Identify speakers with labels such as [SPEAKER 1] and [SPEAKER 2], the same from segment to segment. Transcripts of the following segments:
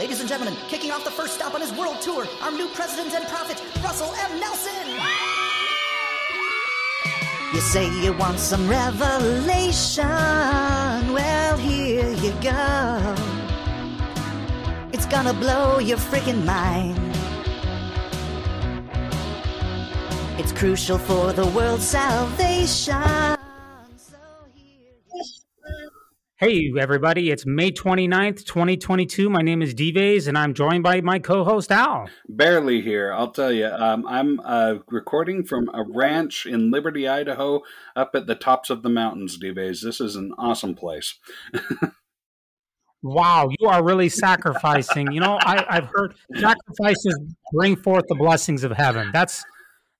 [SPEAKER 1] Ladies and gentlemen, kicking off the first stop on his world tour, our new president and prophet, Russell M. Nelson. You say you want some revelation. Well, here you go. It's gonna blow your freaking mind. It's crucial for the world's salvation.
[SPEAKER 2] Hey, everybody, it's May 29th, 2022. My name is Dives, and I'm joined by my co host, Al.
[SPEAKER 3] Barely here, I'll tell you. Um, I'm uh, recording from a ranch in Liberty, Idaho, up at the tops of the mountains, Dives. This is an awesome place.
[SPEAKER 2] wow, you are really sacrificing. you know, I, I've heard sacrifices bring forth the blessings of heaven. That's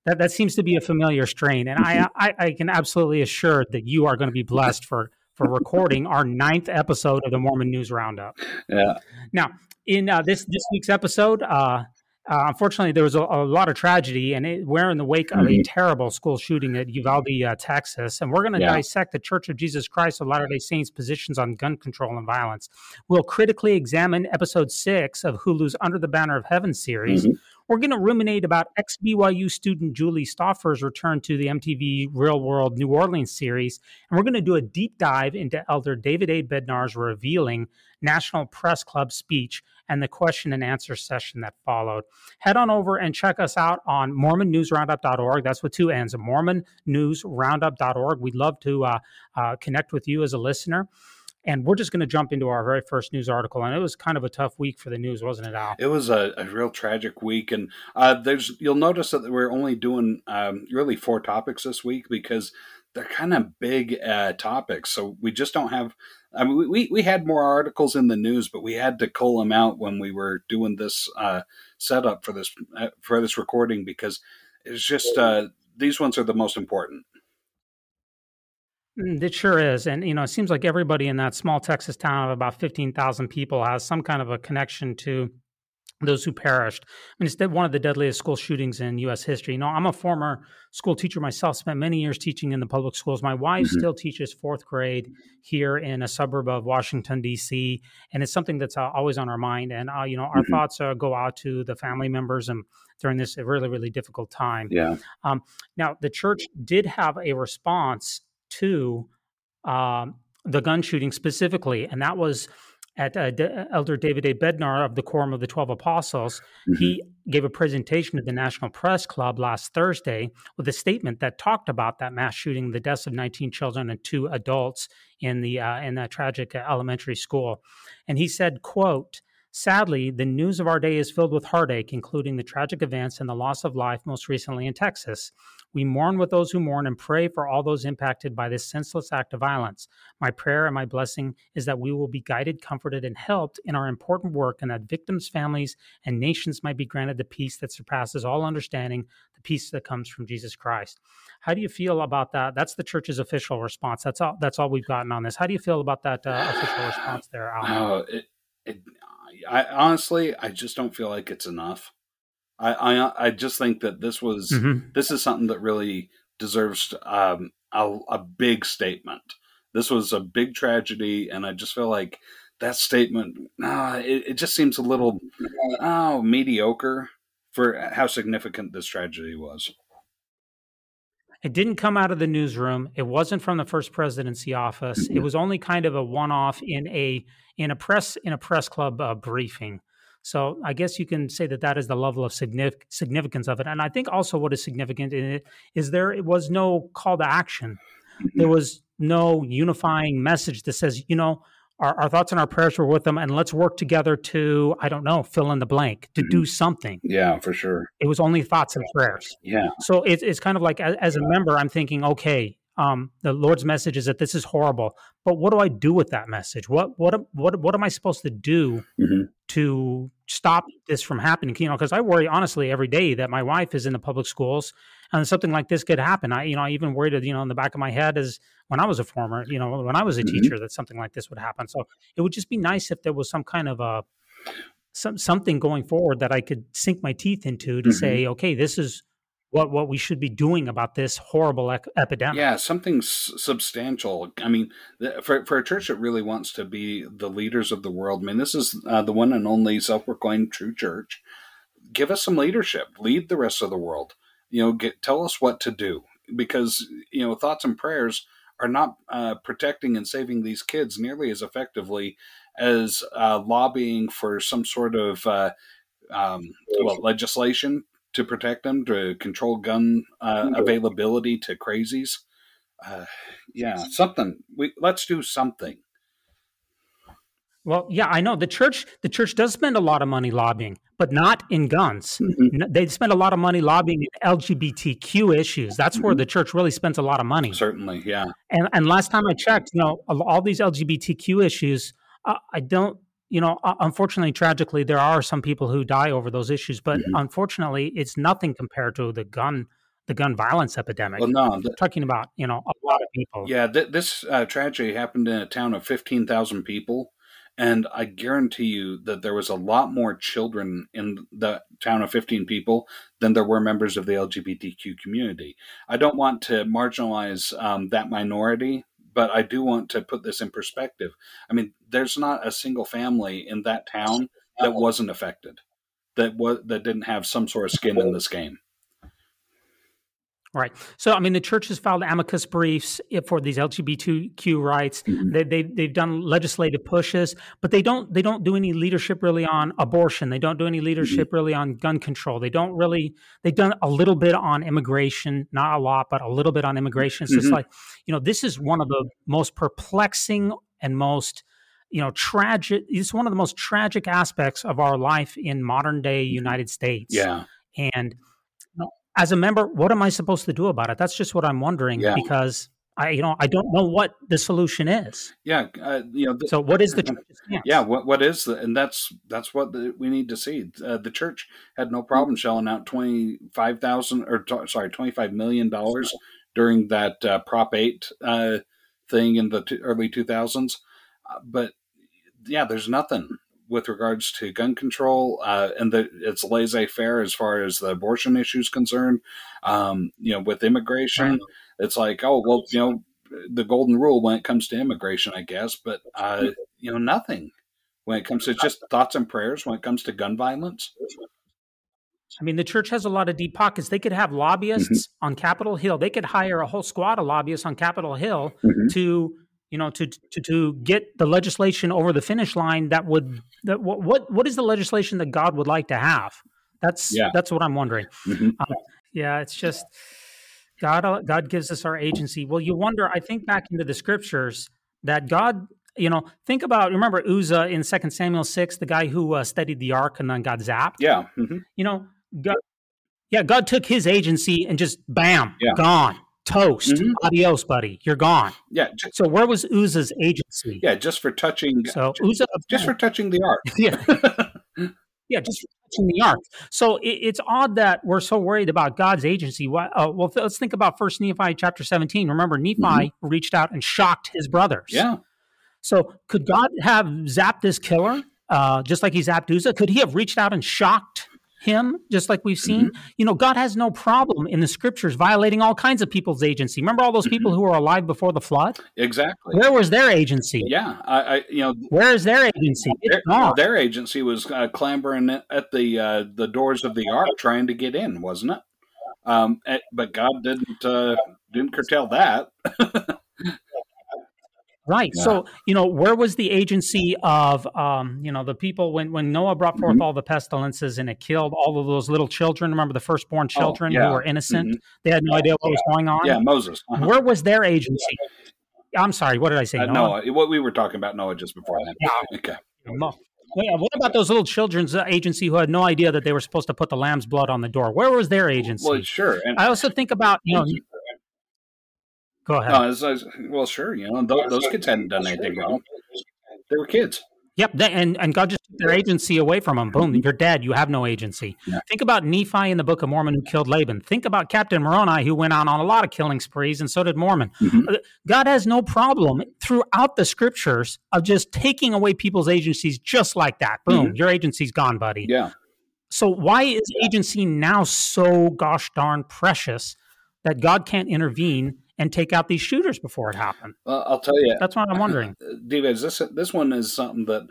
[SPEAKER 2] that, that seems to be a familiar strain. And I, I, I can absolutely assure that you are going to be blessed for for recording our ninth episode of the Mormon News Roundup.
[SPEAKER 3] Yeah.
[SPEAKER 2] Now, in uh, this this week's episode, uh, uh, unfortunately, there was a, a, lot of tragedy, and it, we're in the wake of a mm-hmm. terrible school shooting at Uvalde, uh, Texas. And we're going to yeah. dissect the Church of Jesus Christ of Latter day Saints' positions on gun control and violence. We'll critically examine episode six of Hulu's Under the Banner of Heaven series. Mm-hmm. We're going to ruminate about ex BYU student Julie Stoffer's return to the MTV Real World New Orleans series. And we're going to do a deep dive into Elder David A. Bednar's revealing National Press Club speech and the question and answer session that followed. Head on over and check us out on MormonNewsRoundup.org. That's with two N's, MormonNewsRoundup.org. We'd love to uh, uh, connect with you as a listener. And we're just going to jump into our very first news article. And it was kind of a tough week for the news, wasn't it, Al?
[SPEAKER 3] It was a, a real tragic week. And uh, there's you'll notice that we're only doing um, really four topics this week because they're kind of big uh, topics. So we just don't have. I mean, we, we had more articles in the news, but we had to cull them out when we were doing this uh, setup for this uh, for this recording because it's just uh, these ones are the most important.
[SPEAKER 2] Mm, it sure is. And, you know, it seems like everybody in that small Texas town of about 15,000 people has some kind of a connection to those who perished. I mean, it's one of the deadliest school shootings in U.S. history. You know, I'm a former school teacher myself, spent many years teaching in the public schools. My wife mm-hmm. still teaches fourth grade here in a suburb of Washington, D.C., and it's something that's uh, always on our mind. And, uh, you know, our mm-hmm. thoughts uh, go out to the family members and during this really, really difficult time.
[SPEAKER 3] Yeah. Um,
[SPEAKER 2] now, the church did have a response to um, the gun shooting specifically, and that was at uh, D- Elder David A. Bednar of the Quorum of the Twelve Apostles. Mm-hmm. He gave a presentation at the National Press Club last Thursday with a statement that talked about that mass shooting, the deaths of 19 children and two adults in the uh, in that tragic uh, elementary school, and he said, "quote." Sadly, the news of our day is filled with heartache, including the tragic events and the loss of life most recently in Texas. We mourn with those who mourn and pray for all those impacted by this senseless act of violence. My prayer and my blessing is that we will be guided, comforted, and helped in our important work, and that victims' families and nations might be granted the peace that surpasses all understanding, the peace that comes from Jesus Christ. How do you feel about that? That's the church's official response. That's all. That's all we've gotten on this. How do you feel about that uh, official response there, Al?
[SPEAKER 3] Oh, it, it, I honestly, I just don't feel like it's enough. I I, I just think that this was mm-hmm. this is something that really deserves um, a, a big statement. This was a big tragedy, and I just feel like that statement, nah, it, it just seems a little oh mediocre for how significant this tragedy was.
[SPEAKER 2] It didn't come out of the newsroom. It wasn't from the first presidency office. It was only kind of a one-off in a in a press in a press club uh, briefing. So I guess you can say that that is the level of significance of it. And I think also what is significant in it is there it was no call to action. There was no unifying message that says, you know, our, our, thoughts and our prayers were with them and let's work together to i don't know fill in the blank to do mm-hmm. something.
[SPEAKER 3] Yeah for sure.
[SPEAKER 2] It was only thoughts and prayers.
[SPEAKER 3] Yeah.
[SPEAKER 2] So it, it's kind of like as, as, a member i'm thinking okay um, the lord's message is that this is horrible but what do i do with that message? What what what, what am i supposed to do mm-hmm. to stop this from happening? You know because i worry honestly every day that my wife is in the public schools and something like this could happen. I, you know, I even worried, you know, in the back of my head is when I was a former, you know, when I was a mm-hmm. teacher, that something like this would happen. So it would just be nice if there was some kind of a some something going forward that I could sink my teeth into to mm-hmm. say, okay, this is what what we should be doing about this horrible ec- epidemic.
[SPEAKER 3] Yeah, something s- substantial. I mean, for for a church that really wants to be the leaders of the world. I mean, this is uh, the one and only self-proclaimed true church. Give us some leadership. Lead the rest of the world. You know, get tell us what to do because you know thoughts and prayers are not uh, protecting and saving these kids nearly as effectively as uh, lobbying for some sort of uh, um, well, legislation to protect them, to control gun uh, availability to crazies. Uh, yeah, something. We let's do something.
[SPEAKER 2] Well, yeah, I know the church. The church does spend a lot of money lobbying, but not in guns. Mm-hmm. They spend a lot of money lobbying in LGBTQ issues. That's mm-hmm. where the church really spends a lot of money.
[SPEAKER 3] Certainly, yeah.
[SPEAKER 2] And and last time I checked, you know, all these LGBTQ issues, uh, I don't you know, unfortunately, tragically, there are some people who die over those issues, but mm-hmm. unfortunately, it's nothing compared to the gun, the gun violence epidemic.
[SPEAKER 3] Well, no,
[SPEAKER 2] talking about you know a lot of people.
[SPEAKER 3] Yeah, th- this uh, tragedy happened in a town of fifteen thousand people, and I guarantee you that there was a lot more children in the town of fifteen people than there were members of the LGBTQ community. I don't want to marginalize um, that minority but I do want to put this in perspective. I mean, there's not a single family in that town that wasn't affected, that was that didn't have some sort of skin in this game.
[SPEAKER 2] Right. So, I mean, the church has filed amicus briefs for these LGBTQ rights. Mm-hmm. They, they, they've done legislative pushes, but they don't they don't do any leadership really on abortion. They don't do any leadership mm-hmm. really on gun control. They don't really they've done a little bit on immigration, not a lot, but a little bit on immigration. It's mm-hmm. just like you know, this is one of the most perplexing and most you know tragic. It's one of the most tragic aspects of our life in modern day mm-hmm. United States.
[SPEAKER 3] Yeah,
[SPEAKER 2] and as a member, what am I supposed to do about it? That's just what I'm wondering yeah. because I, you know, I don't know what the solution is.
[SPEAKER 3] Yeah, uh, you know.
[SPEAKER 2] The, so, what is the
[SPEAKER 3] Yeah, what what is the, and that's that's what the, we need to see. Uh, the church had no problem shelling out twenty five thousand or t- sorry twenty five million dollars during that uh, Prop Eight uh, thing in the t- early two thousands, uh, but yeah, there's nothing with regards to gun control, uh, and the, it's laissez faire as far as the abortion issue is concerned. Um, you know, with immigration, right. it's like, oh, well, you know, the golden rule when it comes to immigration, I guess, but, uh, you know, nothing when it comes to just thoughts and prayers when it comes to gun violence.
[SPEAKER 2] I mean, the church has a lot of deep pockets. They could have lobbyists mm-hmm. on Capitol Hill. They could hire a whole squad of lobbyists on Capitol Hill mm-hmm. to you know, to, to to get the legislation over the finish line that would that what what, what is the legislation that God would like to have? That's yeah. that's what I'm wondering. Mm-hmm. Uh, yeah, it's just God uh, God gives us our agency. Well, you wonder. I think back into the scriptures that God, you know, think about. Remember Uzzah in Second Samuel six, the guy who uh, studied the ark and then got zapped.
[SPEAKER 3] Yeah, mm-hmm.
[SPEAKER 2] you know, God, yeah, God took his agency and just bam, yeah. gone toast. Mm-hmm. Adios, buddy. You're gone.
[SPEAKER 3] Yeah.
[SPEAKER 2] Just, so where was Uzzah's agency?
[SPEAKER 3] Yeah, just for touching. So Uzzah, just for touching the ark.
[SPEAKER 2] yeah. yeah, just touching the ark. So it, it's odd that we're so worried about God's agency. Uh, well, let's think about First Nephi chapter 17. Remember, Nephi mm-hmm. reached out and shocked his brothers.
[SPEAKER 3] Yeah.
[SPEAKER 2] So could God have zapped this killer, uh, just like he zapped Uzzah? Could he have reached out and shocked him, just like we've seen. Mm-hmm. You know, God has no problem in the scriptures violating all kinds of people's agency. Remember all those mm-hmm. people who were alive before the flood?
[SPEAKER 3] Exactly.
[SPEAKER 2] Where was their agency?
[SPEAKER 3] Yeah, I, I you know,
[SPEAKER 2] where is their agency?
[SPEAKER 3] Their, their, agency was uh, clambering at the uh, the doors of the ark, trying to get in, wasn't it? Um, eh, but God didn't uh, didn't curtail that.
[SPEAKER 2] Right. Yeah. So, you know, where was the agency of, um, you know, the people when, when Noah brought forth mm-hmm. all the pestilences and it killed all of those little children? Remember the firstborn oh, children oh, yeah. who were innocent? Mm-hmm. They had no idea what was going on.
[SPEAKER 3] Yeah, Moses. Uh-huh.
[SPEAKER 2] Where was their agency? I'm sorry. What did I say? Uh,
[SPEAKER 3] Noah? Noah. What we were talking about Noah just before that. Yeah. Okay.
[SPEAKER 2] Yeah, what about those little children's uh, agency who had no idea that they were supposed to put the lamb's blood on the door? Where was their agency?
[SPEAKER 3] Well, sure.
[SPEAKER 2] And I also think about you know Go ahead.
[SPEAKER 3] No, it's, it's, well, sure. You know, those, those kids hadn't done anything wrong. They were kids.
[SPEAKER 2] Yep, they, and and God just took their agency away from them. Boom, mm-hmm. you're dead. You have no agency. Yeah. Think about Nephi in the Book of Mormon who killed Laban. Think about Captain Moroni who went on on a lot of killing sprees, and so did Mormon. Mm-hmm. Uh, God has no problem throughout the scriptures of just taking away people's agencies just like that. Boom, mm-hmm. your agency's gone, buddy.
[SPEAKER 3] Yeah.
[SPEAKER 2] So why is agency now so gosh darn precious that God can't intervene and take out these shooters before it happened?
[SPEAKER 3] Well, I'll tell you.
[SPEAKER 2] That's what I'm wondering.
[SPEAKER 3] David, this this one is something that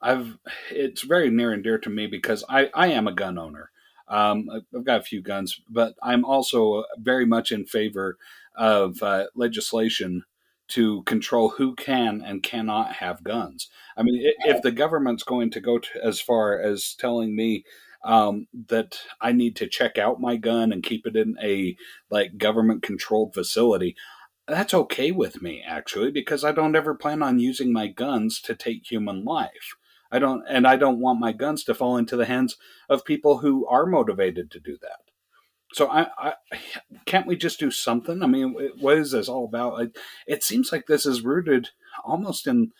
[SPEAKER 3] I've it's very near and dear to me because I I am a gun owner. Um, I've got a few guns, but I'm also very much in favor of uh, legislation to control who can and cannot have guns. I mean, if the government's going to go to, as far as telling me um, that I need to check out my gun and keep it in a like government controlled facility, that's okay with me actually because I don't ever plan on using my guns to take human life. I don't, and I don't want my guns to fall into the hands of people who are motivated to do that. So I, I can't we just do something? I mean, what is this all about? It, it seems like this is rooted almost in,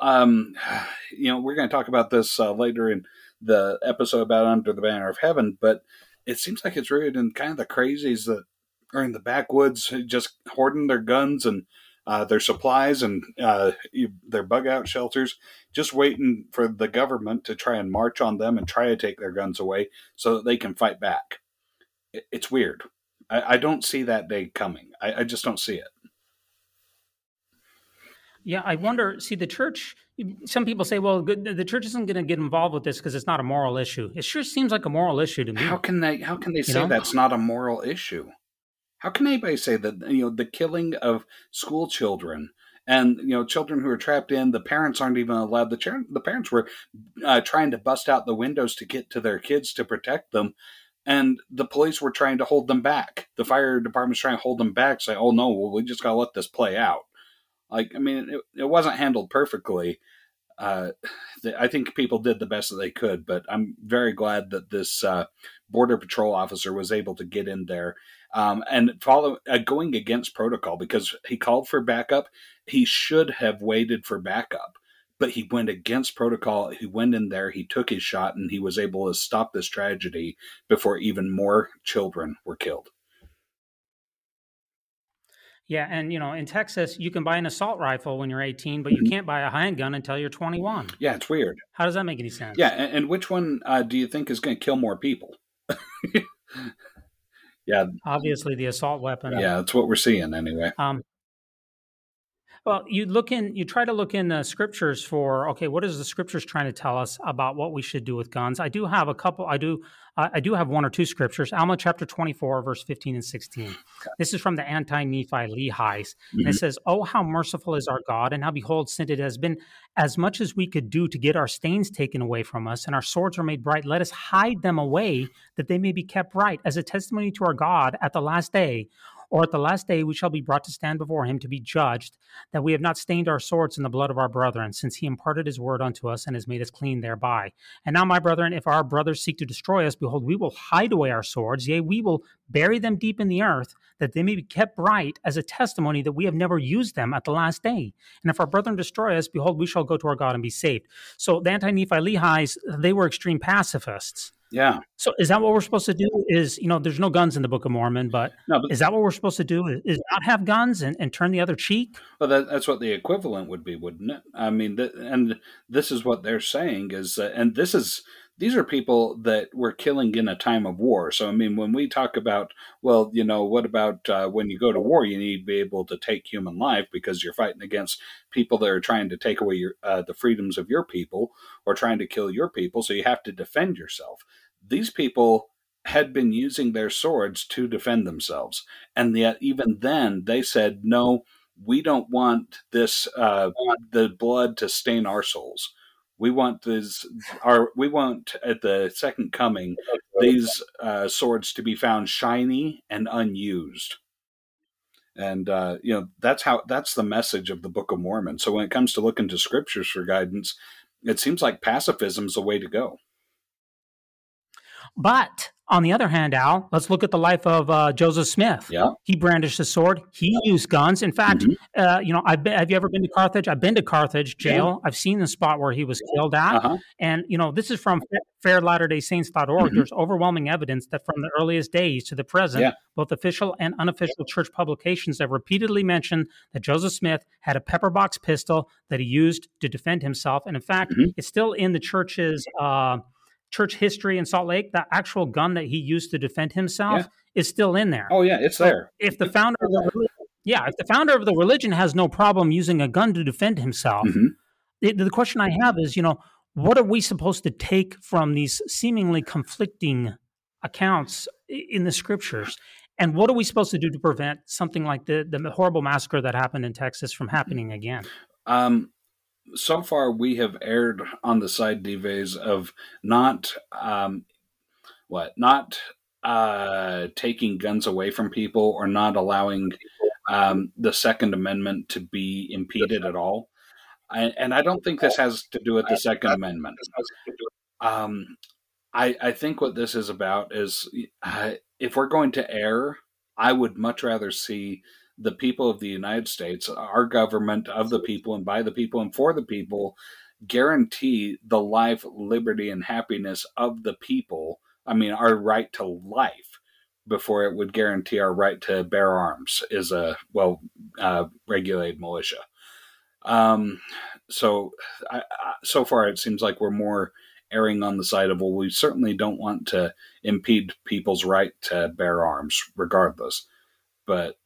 [SPEAKER 3] um, you know, we're going to talk about this uh, later in the episode about Under the Banner of Heaven, but it seems like it's rooted in kind of the crazies that are in the backwoods, just hoarding their guns and uh, their supplies and uh, their bug out shelters, just waiting for the government to try and march on them and try to take their guns away so that they can fight back. It's weird. I, I don't see that day coming. I, I just don't see it.
[SPEAKER 2] Yeah, I wonder. See, the church. Some people say, "Well, the church isn't going to get involved with this because it's not a moral issue." It sure seems like a moral issue to me.
[SPEAKER 3] How can they? How can they say know? that's not a moral issue? How can anybody say that you know the killing of school children and you know children who are trapped in the parents aren't even allowed the the parents were uh, trying to bust out the windows to get to their kids to protect them and the police were trying to hold them back the fire department's trying to hold them back say oh no well, we just got to let this play out like i mean it, it wasn't handled perfectly uh, I think people did the best that they could, but I'm very glad that this uh, border patrol officer was able to get in there um, and follow uh, going against protocol because he called for backup. He should have waited for backup, but he went against protocol. He went in there, he took his shot, and he was able to stop this tragedy before even more children were killed.
[SPEAKER 2] Yeah, and you know, in Texas, you can buy an assault rifle when you're 18, but you mm-hmm. can't buy a handgun until you're 21.
[SPEAKER 3] Yeah, it's weird.
[SPEAKER 2] How does that make any sense?
[SPEAKER 3] Yeah, and, and which one uh, do you think is going to kill more people? yeah,
[SPEAKER 2] obviously the assault weapon.
[SPEAKER 3] Yeah, that's what we're seeing anyway.
[SPEAKER 2] Um, well, you look in, you try to look in the scriptures for okay, what is the scriptures trying to tell us about what we should do with guns? I do have a couple. I do, uh, I do have one or two scriptures. Alma chapter twenty-four, verse fifteen and sixteen. This is from the anti-Nephi Lehi's, and it mm-hmm. says, "Oh, how merciful is our God, and how behold, since it has been as much as we could do to get our stains taken away from us, and our swords are made bright, let us hide them away, that they may be kept bright, as a testimony to our God at the last day." Or at the last day we shall be brought to stand before him to be judged, that we have not stained our swords in the blood of our brethren, since he imparted his word unto us and has made us clean thereby. And now, my brethren, if our brothers seek to destroy us, behold, we will hide away our swords, yea, we will bury them deep in the earth, that they may be kept bright as a testimony that we have never used them at the last day. And if our brethren destroy us, behold, we shall go to our God and be saved. So the anti Nephi Lehi's, they were extreme pacifists.
[SPEAKER 3] Yeah.
[SPEAKER 2] So is that what we're supposed to do? Is you know, there's no guns in the Book of Mormon, but, no, but is that what we're supposed to do? Is not have guns and, and turn the other cheek?
[SPEAKER 3] Well, that, that's what the equivalent would be, wouldn't it? I mean, th- and this is what they're saying is, uh, and this is these are people that were killing in a time of war. So I mean, when we talk about, well, you know, what about uh, when you go to war? You need to be able to take human life because you're fighting against people that are trying to take away your uh, the freedoms of your people or trying to kill your people. So you have to defend yourself these people had been using their swords to defend themselves. And yet, even then, they said, no, we don't want this, uh, the blood to stain our souls. We want this, our, we want at the second coming, these uh, swords to be found shiny and unused. And, uh, you know, that's how, that's the message of the Book of Mormon. So when it comes to looking to scriptures for guidance, it seems like pacifism is the way to go.
[SPEAKER 2] But on the other hand, Al, let's look at the life of uh, Joseph Smith.
[SPEAKER 3] Yeah,
[SPEAKER 2] he brandished a sword. He used guns. In fact, mm-hmm. uh, you know, I've been, have you ever been to Carthage? I've been to Carthage jail. Yeah. I've seen the spot where he was killed at. Uh-huh. And you know, this is from FairLatterdaySaints.org. Mm-hmm. There's overwhelming evidence that from the earliest days to the present, yeah. both official and unofficial church publications have repeatedly mentioned that Joseph Smith had a pepperbox pistol that he used to defend himself. And in fact, mm-hmm. it's still in the church's. Uh, church history in Salt Lake, the actual gun that he used to defend himself yeah. is still in there.
[SPEAKER 3] Oh yeah, it's there.
[SPEAKER 2] If the founder of the yeah, if the founder of the religion has no problem using a gun to defend himself, mm-hmm. it, the question I have is, you know, what are we supposed to take from these seemingly conflicting accounts in the scriptures? And what are we supposed to do to prevent something like the, the horrible massacre that happened in Texas from happening again?
[SPEAKER 3] Um, so far, we have erred on the side, Dives, of not um, what not uh, taking guns away from people or not allowing um, the Second Amendment to be impeded at all. I, and I don't think this has to do with the Second Amendment. Um, I, I think what this is about is uh, if we're going to err, I would much rather see the people of the United States, our government of the people and by the people and for the people, guarantee the life, liberty, and happiness of the people. I mean, our right to life before it would guarantee our right to bear arms is a well uh, regulated militia. Um, so, I, so far it seems like we're more erring on the side of well, we certainly don't want to impede people's right to bear arms, regardless. But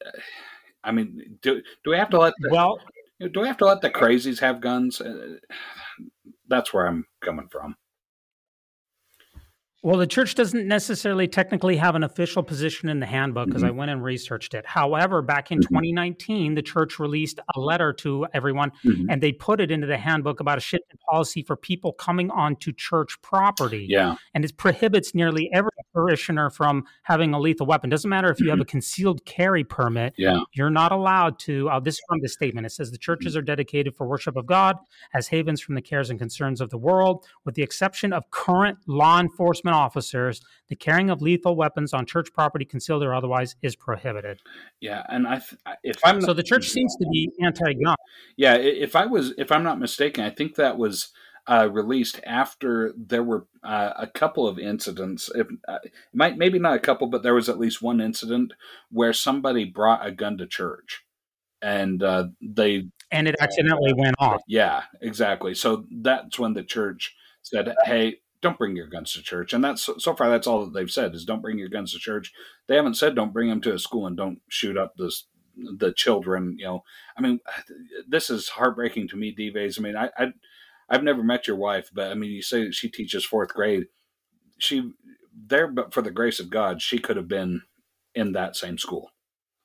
[SPEAKER 3] I mean, do do we have to let the, well? Do we have to let the crazies have guns? Uh, that's where I'm coming from.
[SPEAKER 2] Well, the church doesn't necessarily technically have an official position in the handbook because mm-hmm. I went and researched it. However, back in mm-hmm. 2019, the church released a letter to everyone mm-hmm. and they put it into the handbook about a shift in policy for people coming onto church property.
[SPEAKER 3] Yeah.
[SPEAKER 2] And it prohibits nearly every parishioner from having a lethal weapon. Doesn't matter if you have mm-hmm. a concealed carry permit.
[SPEAKER 3] Yeah.
[SPEAKER 2] You're not allowed to. Uh, this is from the statement. It says the churches are dedicated for worship of God as havens from the cares and concerns of the world, with the exception of current law enforcement officers, the carrying of lethal weapons on church property, concealed or otherwise, is prohibited.
[SPEAKER 3] Yeah, and I, if I'm
[SPEAKER 2] so, the church seems to be anti-gun.
[SPEAKER 3] Yeah, if I was, if I'm not mistaken, I think that was uh, released after there were uh, a couple of incidents. If uh, might maybe not a couple, but there was at least one incident where somebody brought a gun to church, and uh, they
[SPEAKER 2] and it accidentally went off.
[SPEAKER 3] Yeah, exactly. So that's when the church said, "Hey, don't bring your guns to church. And that's so far that's all that they've said is don't bring your guns to church. They haven't said don't bring them to a school and don't shoot up this the children. You know, I mean, this is heartbreaking to me, Dives. I mean, I, I I've never met your wife, but I mean, you say she teaches fourth grade. She there, but for the grace of God, she could have been in that same school,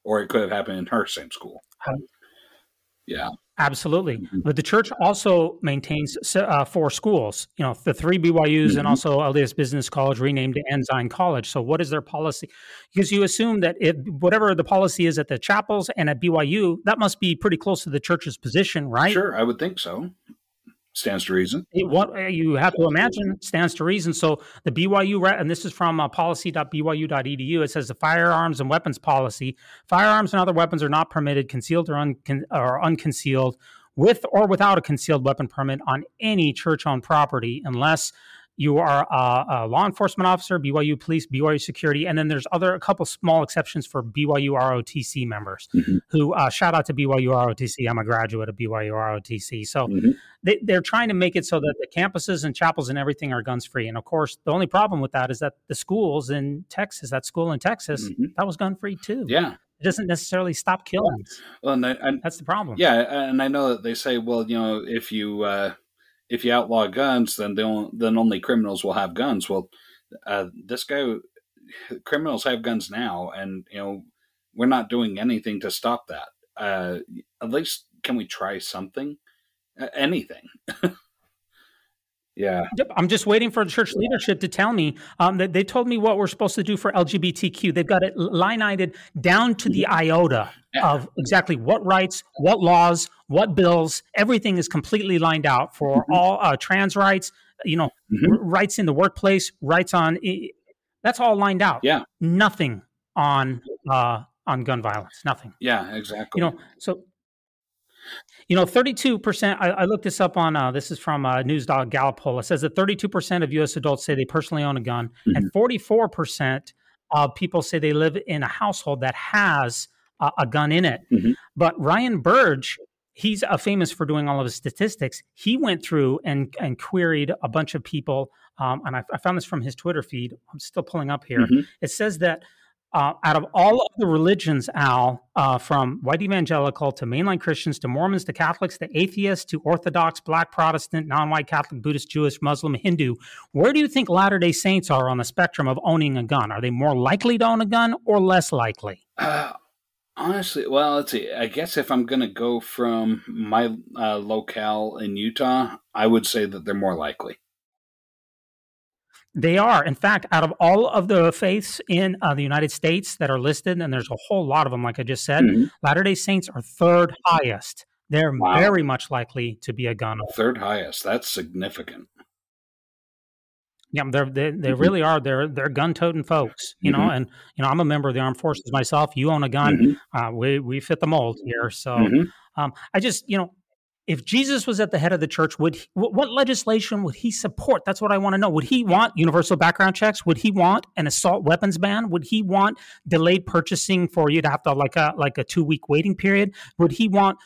[SPEAKER 3] or it could have happened in her same school. Yeah.
[SPEAKER 2] Absolutely. Mm-hmm. But the church also maintains uh, four schools, you know, the three BYUs mm-hmm. and also LDS Business College renamed to Ensign College. So what is their policy? Because you assume that if whatever the policy is at the chapels and at BYU, that must be pretty close to the church's position, right?
[SPEAKER 3] Sure, I would think so. Stands to reason.
[SPEAKER 2] what uh, you have to imagine stands to reason. So the BYU, and this is from uh, policy.byu.edu. It says the firearms and weapons policy: firearms and other weapons are not permitted, concealed or, un- or unconcealed, with or without a concealed weapon permit on any church-owned property, unless you are a, a, law enforcement officer, BYU police, BYU security, and then there's other a couple small exceptions for BYU ROTC members. Mm-hmm. Who uh, shout out to BYU ROTC. I'm a graduate of BYU ROTC, so mm-hmm. they, they're trying to make it so that the campuses and chapels and everything are guns free. And of course, the only problem with that is that the schools in Texas, that school in Texas, mm-hmm. that was gun free too.
[SPEAKER 3] Yeah,
[SPEAKER 2] it doesn't necessarily stop killings.
[SPEAKER 3] Well, and, I, and,
[SPEAKER 2] that's the problem.
[SPEAKER 3] Yeah, and I know that they say, well, you know, if you uh, if you outlaw guns, then only, then only criminals will have guns. Well, uh, this guy, criminals have guns now, and you know we're not doing anything to stop that. Uh, at least can we try something? Anything. Yeah.
[SPEAKER 2] Yep. I'm just waiting for the church leadership to tell me um, that they told me what we're supposed to do for LGBTQ. They've got it line ited down to the iota of exactly what rights, what laws, what bills. Everything is completely lined out for mm-hmm. all uh, trans rights, you know, mm-hmm. r- rights in the workplace, rights on. That's all lined out.
[SPEAKER 3] Yeah.
[SPEAKER 2] Nothing on uh, on gun violence. Nothing.
[SPEAKER 3] Yeah, exactly.
[SPEAKER 2] You know, so you know, 32%, I, I looked this up on, uh, this is from uh, NewsDog Gallup poll. It says that 32% of U.S. adults say they personally own a gun, mm-hmm. and 44% of people say they live in a household that has uh, a gun in it. Mm-hmm. But Ryan Burge he's uh, famous for doing all of his statistics. He went through and and queried a bunch of people, um, and I, I, found this from his Twitter feed. I'm still pulling up here. Mm-hmm. It says that uh, out of all of the religions, Al, uh, from white evangelical to mainline Christians to Mormons to Catholics to atheists to Orthodox, Black Protestant, non-white Catholic, Buddhist, Jewish, Muslim, Hindu, where do you think Latter Day Saints are on the spectrum of owning a gun? Are they more likely to own a gun or less likely? Uh,
[SPEAKER 3] Honestly, well, let's see. I guess if I'm going to go from my uh, locale in Utah, I would say that they're more likely.
[SPEAKER 2] They are. In fact, out of all of the faiths in uh, the United States that are listed, and there's a whole lot of them, like I just said, mm-hmm. Latter day Saints are third highest. They're wow. very much likely to be a gun.
[SPEAKER 3] Third highest. That's significant.
[SPEAKER 2] Yeah, they're, they they mm-hmm. really are. They're they're gun toting folks, you mm-hmm. know. And you know, I'm a member of the armed forces myself. You own a gun. Mm-hmm. Uh, we we fit the mold here. So mm-hmm. um, I just you know, if Jesus was at the head of the church, would he, what legislation would he support? That's what I want to know. Would he want universal background checks? Would he want an assault weapons ban? Would he want delayed purchasing for you to have to like a like a two week waiting period? Would he want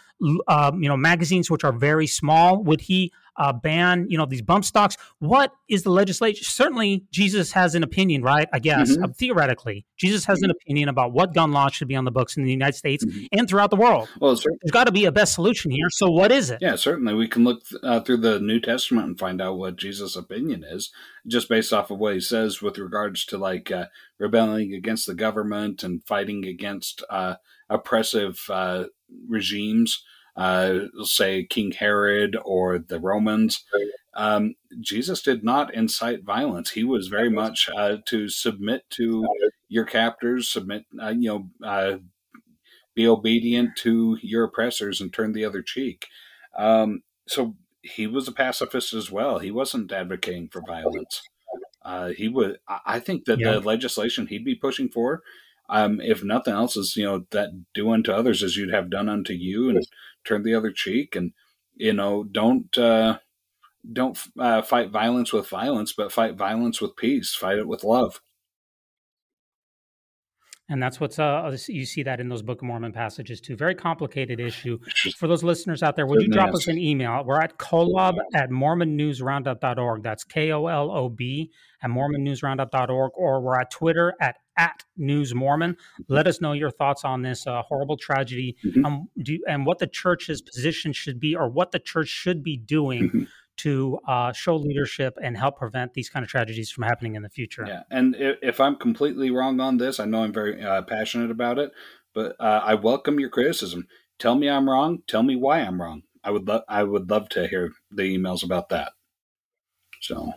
[SPEAKER 2] um, you know magazines which are very small? Would he uh, ban, you know, these bump stocks. What is the legislation? Certainly, Jesus has an opinion, right? I guess mm-hmm. uh, theoretically, Jesus has an opinion about what gun laws should be on the books in the United States mm-hmm. and throughout the world. Well, there's got to be a best solution here. So, what is it?
[SPEAKER 3] Yeah, certainly, we can look uh, through the New Testament and find out what Jesus' opinion is, just based off of what he says with regards to like uh, rebelling against the government and fighting against uh, oppressive uh, regimes uh, say King Herod or the Romans. Um, Jesus did not incite violence. He was very much uh, to submit to your captors, submit, uh, you know, uh, be obedient to your oppressors and turn the other cheek. Um, so he was a pacifist as well. He wasn't advocating for violence. Uh, he would. I think that yeah. the legislation he'd be pushing for um, if nothing else, is you know that do unto others as you'd have done unto you, and turn the other cheek, and you know don't uh, don't uh, fight violence with violence, but fight violence with peace. Fight it with love.
[SPEAKER 2] And that's what's uh, you see that in those Book of Mormon passages too. Very complicated issue. For those listeners out there, would you drop us an email? We're at kolob at mormonnewsroundup.org. That's K O L O B at mormonnewsroundup.org. Or we're at Twitter at at News Mormon. Let us know your thoughts on this uh, horrible tragedy mm-hmm. um, do, and what the church's position should be or what the church should be doing mm-hmm to uh, show leadership and help prevent these kind of tragedies from happening in the future.
[SPEAKER 3] Yeah, and if I'm completely wrong on this, I know I'm very uh, passionate about it, but uh, I welcome your criticism. Tell me I'm wrong. Tell me why I'm wrong. I would I would love to hear the emails about that. So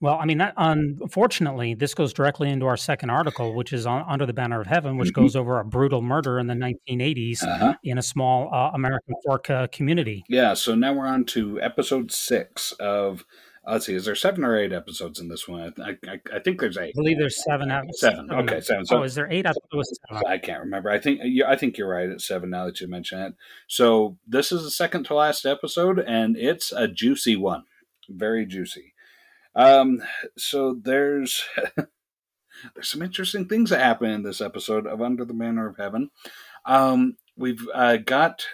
[SPEAKER 2] well, I mean, that, unfortunately, this goes directly into our second article, which is on, Under the Banner of Heaven, which mm-hmm. goes over a brutal murder in the 1980s uh-huh. in a small uh, American Fork uh, community.
[SPEAKER 3] Yeah, so now we're on to episode six of. Uh, let's see, is there seven or eight episodes in this one? I, I, I think there's eight.
[SPEAKER 2] I believe there's seven.
[SPEAKER 3] Seven. Okay, seven.
[SPEAKER 2] So, oh, is there eight? I thought it was
[SPEAKER 3] seven. I can't remember. I think I think you're right at seven now that you mention it. So this is the second to last episode, and it's a juicy one, very juicy. Um, so there's there's some interesting things that happen in this episode of Under the Banner of Heaven. Um, we've uh, got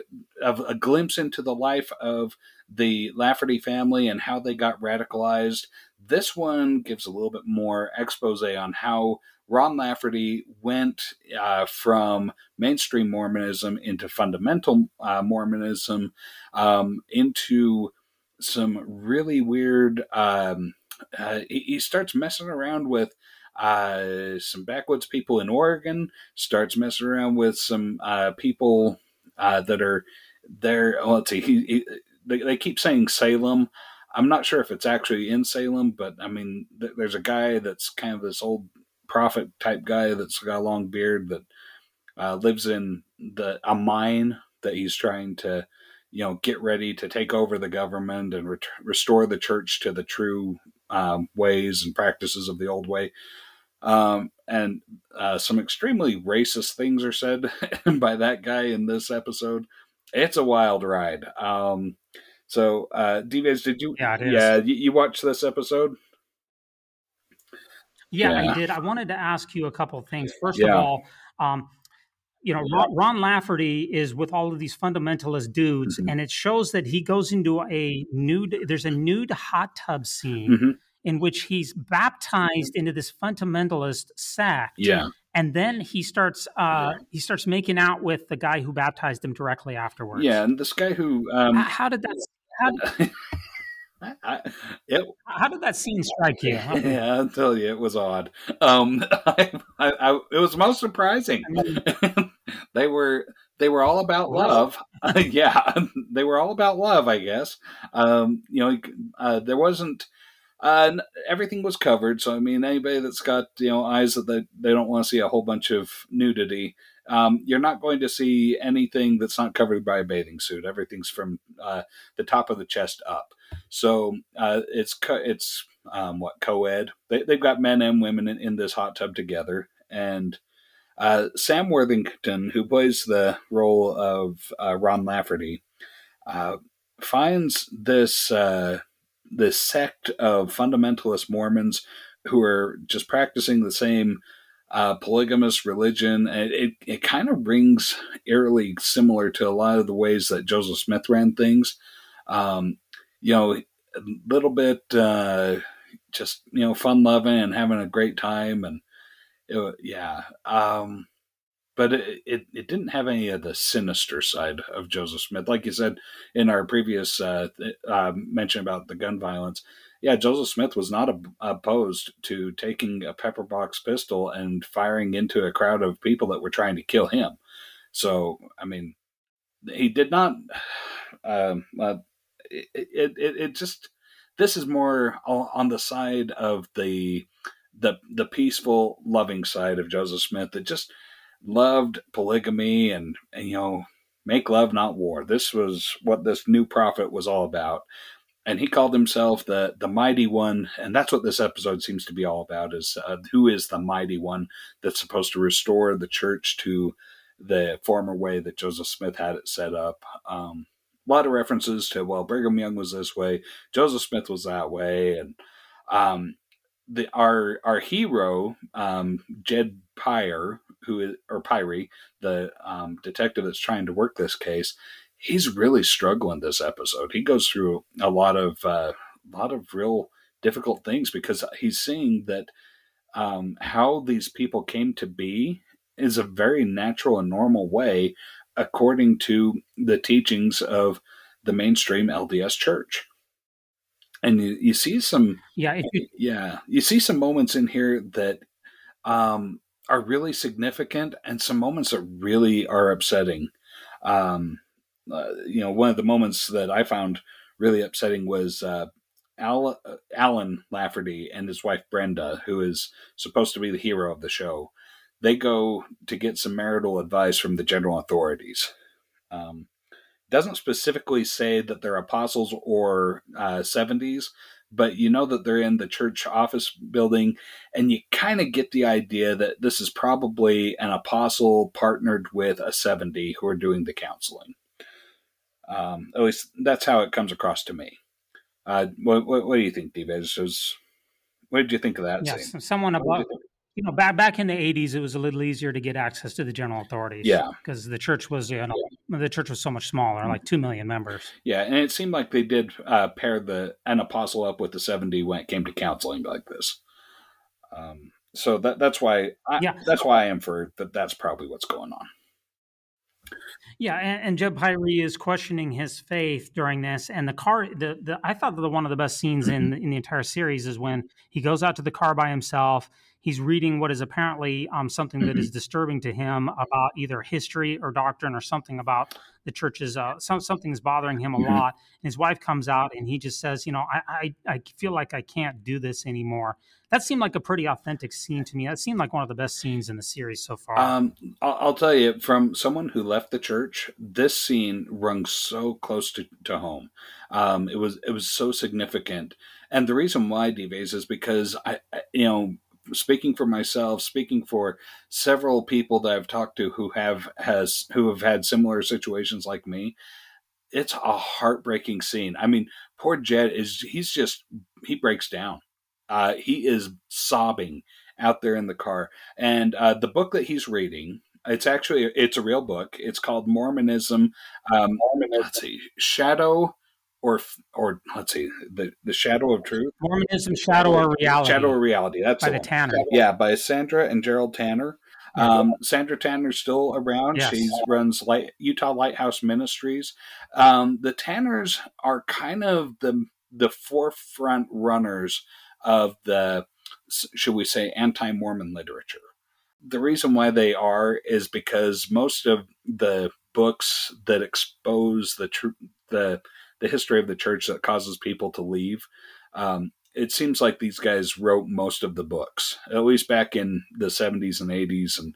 [SPEAKER 3] a, a, glimpse into the life of the Lafferty family and how they got radicalized. This one gives a little bit more expose on how Ron Lafferty went uh, from mainstream Mormonism into fundamental uh, Mormonism um, into some really weird. Um, uh, he, he, starts messing around with uh, some backwoods people in Oregon, starts messing around with some uh, people uh, that are there. Well, let's see, he, he, they, they, keep saying Salem. I'm not sure if it's actually in Salem, but I mean, th- there's a guy that's kind of this old prophet type guy that's got a long beard that uh, lives in the a mine that he's trying to you know get ready to take over the government and restore the church to the true um, ways and practices of the old way. Um, and uh, some extremely racist things are said by that guy in this episode. It's a wild ride. Um, so, uh, Dives, did you?
[SPEAKER 2] Yeah,
[SPEAKER 3] yeah, you, you watched this episode?
[SPEAKER 2] Yeah, yeah, I did. I wanted to ask you a couple of things. First yeah. of all, um, you know, Ron, Ron, Lafferty is with all of these fundamentalist dudes, mm-hmm. and it shows that he goes into a nude. There's a nude hot tub scene mm-hmm. in which he's baptized into this fundamentalist sect.
[SPEAKER 3] Yeah,
[SPEAKER 2] and then he starts uh, he starts making out with the guy who baptized him directly afterwards.
[SPEAKER 3] Yeah, and this guy who um,
[SPEAKER 2] how, how did that? How, I, it, How did that scene strike you?
[SPEAKER 3] Yeah, I'll tell you, it was odd. Um, I, I, it was most surprising. I mean, they were they were all about love. Yeah, they were all about love. I guess. Um, you know, uh, there wasn't. Uh, everything was covered, so I mean, anybody that's got you know eyes that they, they don't want to see a whole bunch of nudity, um, you're not going to see anything that's not covered by a bathing suit. Everything's from uh, the top of the chest up. So uh, it's co- it's um, what co-ed. They, have got men and women in, in, this hot tub together, and uh, Sam Worthington, who plays the role of uh, Ron Lafferty, uh, finds this uh, this sect of fundamentalist Mormons who are just practicing the same uh, polygamous religion. It, it, it kind of rings eerily similar to a lot of the ways that Joseph Smith ran things. Um, you know, a little bit uh, just, you know, fun loving and having a great time. And it, yeah. Um, but it, it, it, didn't have any of the sinister side of Joseph Smith. Like you said in our previous uh, uh, mention about the gun violence, yeah, Joseph Smith was not opposed to taking a pepperbox pistol and firing into a crowd of people that were trying to kill him. So, I mean, he did not. Uh, uh, it, it, it just this is more on the side of the the the peaceful, loving side of Joseph Smith that just loved polygamy and, and you know make love not war. This was what this new prophet was all about. And he called himself the the mighty one. And that's what this episode seems to be all about is uh, who is the mighty one that's supposed to restore the church to the former way that joseph smith had it set up. Um, a lot of references to well brigham young was this way joseph smith was that way. And um, the our our hero um, jed pyre who is or pyre the um, detective that's trying to work this case he's really struggling this episode. He goes through a lot of uh, a lot of real difficult things because he's seeing that um, how these people came to be is a very natural and normal way according to the teachings of the mainstream LDS church. And you, you see some
[SPEAKER 2] yeah
[SPEAKER 3] you, yeah you see some moments in here that um, are really significant and some moments that really are upsetting. Um, uh, you know, one of the moments that I found really upsetting was uh, Al, uh, Allen Lafferty and his wife Brenda, who is supposed to be the hero of the show. They go to get some marital advice from the general authorities. Um, doesn't specifically say that they're apostles or uh, 70s, but you know that they're in the church office building, and you kind of get the idea that this is probably an apostle partnered with a 70 who are doing the counseling. Um, at least that's how it comes across to me. Uh, what, what, what, do you think, Dives? Was, what did you think of that?
[SPEAKER 2] Yes, someone about you know back back in the '80s, it was a little easier to get access to the general authorities.
[SPEAKER 3] Yeah,
[SPEAKER 2] because the church was you know the church was so much smaller, mm-hmm. like two million members.
[SPEAKER 3] Yeah, and it seemed like they did uh, pair the an apostle up with the seventy when it came to counseling like this. Um, so that that's why I, yeah. that's why I infer that that's probably what's going on.
[SPEAKER 2] Yeah, and, and Jed Pyre is questioning his faith during this, and the car. The, the I thought that the one of the best scenes in mm-hmm. in the entire series is when he goes out to the car by himself. He's reading what is apparently um, something that is mm-hmm. disturbing to him about either history or doctrine or something about the church's uh, some, something is bothering him a mm-hmm. lot. And his wife comes out and he just says, you know, I, I I feel like I can't do this anymore that seemed like a pretty authentic scene to me. That seemed like one of the best scenes in the series so far.
[SPEAKER 3] Um, I'll, I'll, tell you, from someone who left the church, this scene rung so close to, to home. Um, it was it was so significant, and the reason why Dives is because I, I, you know, speaking for myself, speaking for several people that I've talked to who have has who have had similar situations like me. It's a heartbreaking scene. I mean, poor Jed is he's just he breaks down uh, he is sobbing out there in the car. And uh, the book that he's reading It's actually it's a real book. It's called Mormonism. Um, Mormonism. Shadow or or let's see, the the Shadow of Truth.
[SPEAKER 2] Mormonism, Shadow or Reality.
[SPEAKER 3] Shadow or Reality. That's
[SPEAKER 2] by the, the Tanner.
[SPEAKER 3] Yeah, by Sandra and Gerald Tanner. Um, Sandra Tanner's still around. Yes. She runs Light, Utah Lighthouse Ministries. Um, the Tanners are kind of the the forefront runners of the, should we say, anti-Mormon literature. The reason why they are is because most of the books that expose the tr- the the history of the church that causes people to leave um, it seems like these guys wrote most of the books, at least back in the 70s and 80s and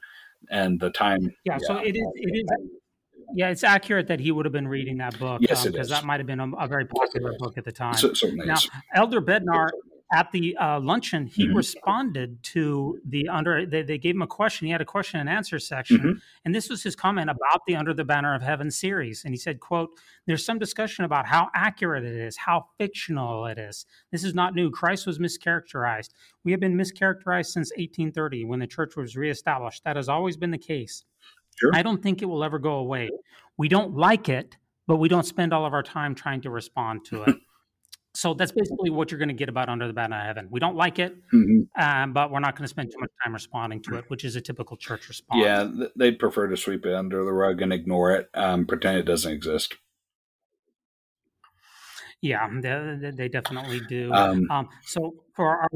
[SPEAKER 3] and the time.
[SPEAKER 2] Yeah, yeah. so it is it is yeah, it's accurate that he would have been reading that book.
[SPEAKER 3] Yes, um,
[SPEAKER 2] because that might have been a, a, very popular book at the time.
[SPEAKER 3] So,
[SPEAKER 2] now,
[SPEAKER 3] is.
[SPEAKER 2] Elder Bednar at the uh, luncheon, he mm-hmm. responded to the under. They, they, gave him a question. He had a question and answer section, mm-hmm. and this was his comment about the Under the Banner of Heaven series. And he said, "quote There's some discussion about how accurate it is, how fictional it is. This is not new. Christ was mischaracterized. We have been mischaracterized since 1830 when the church was reestablished. That has always been the case. Sure. I don't think it will ever go away. We don't like it." But we don't spend all of our time trying to respond to it. So that's basically what you're going to get about Under the Banner of Heaven. We don't like it, mm-hmm. um, but we're not going to spend too much time responding to it, which is a typical church response.
[SPEAKER 3] Yeah, they'd prefer to sweep it under the rug and ignore it, um, pretend it doesn't exist.
[SPEAKER 2] Yeah, they, they definitely do. Um, um, so for our,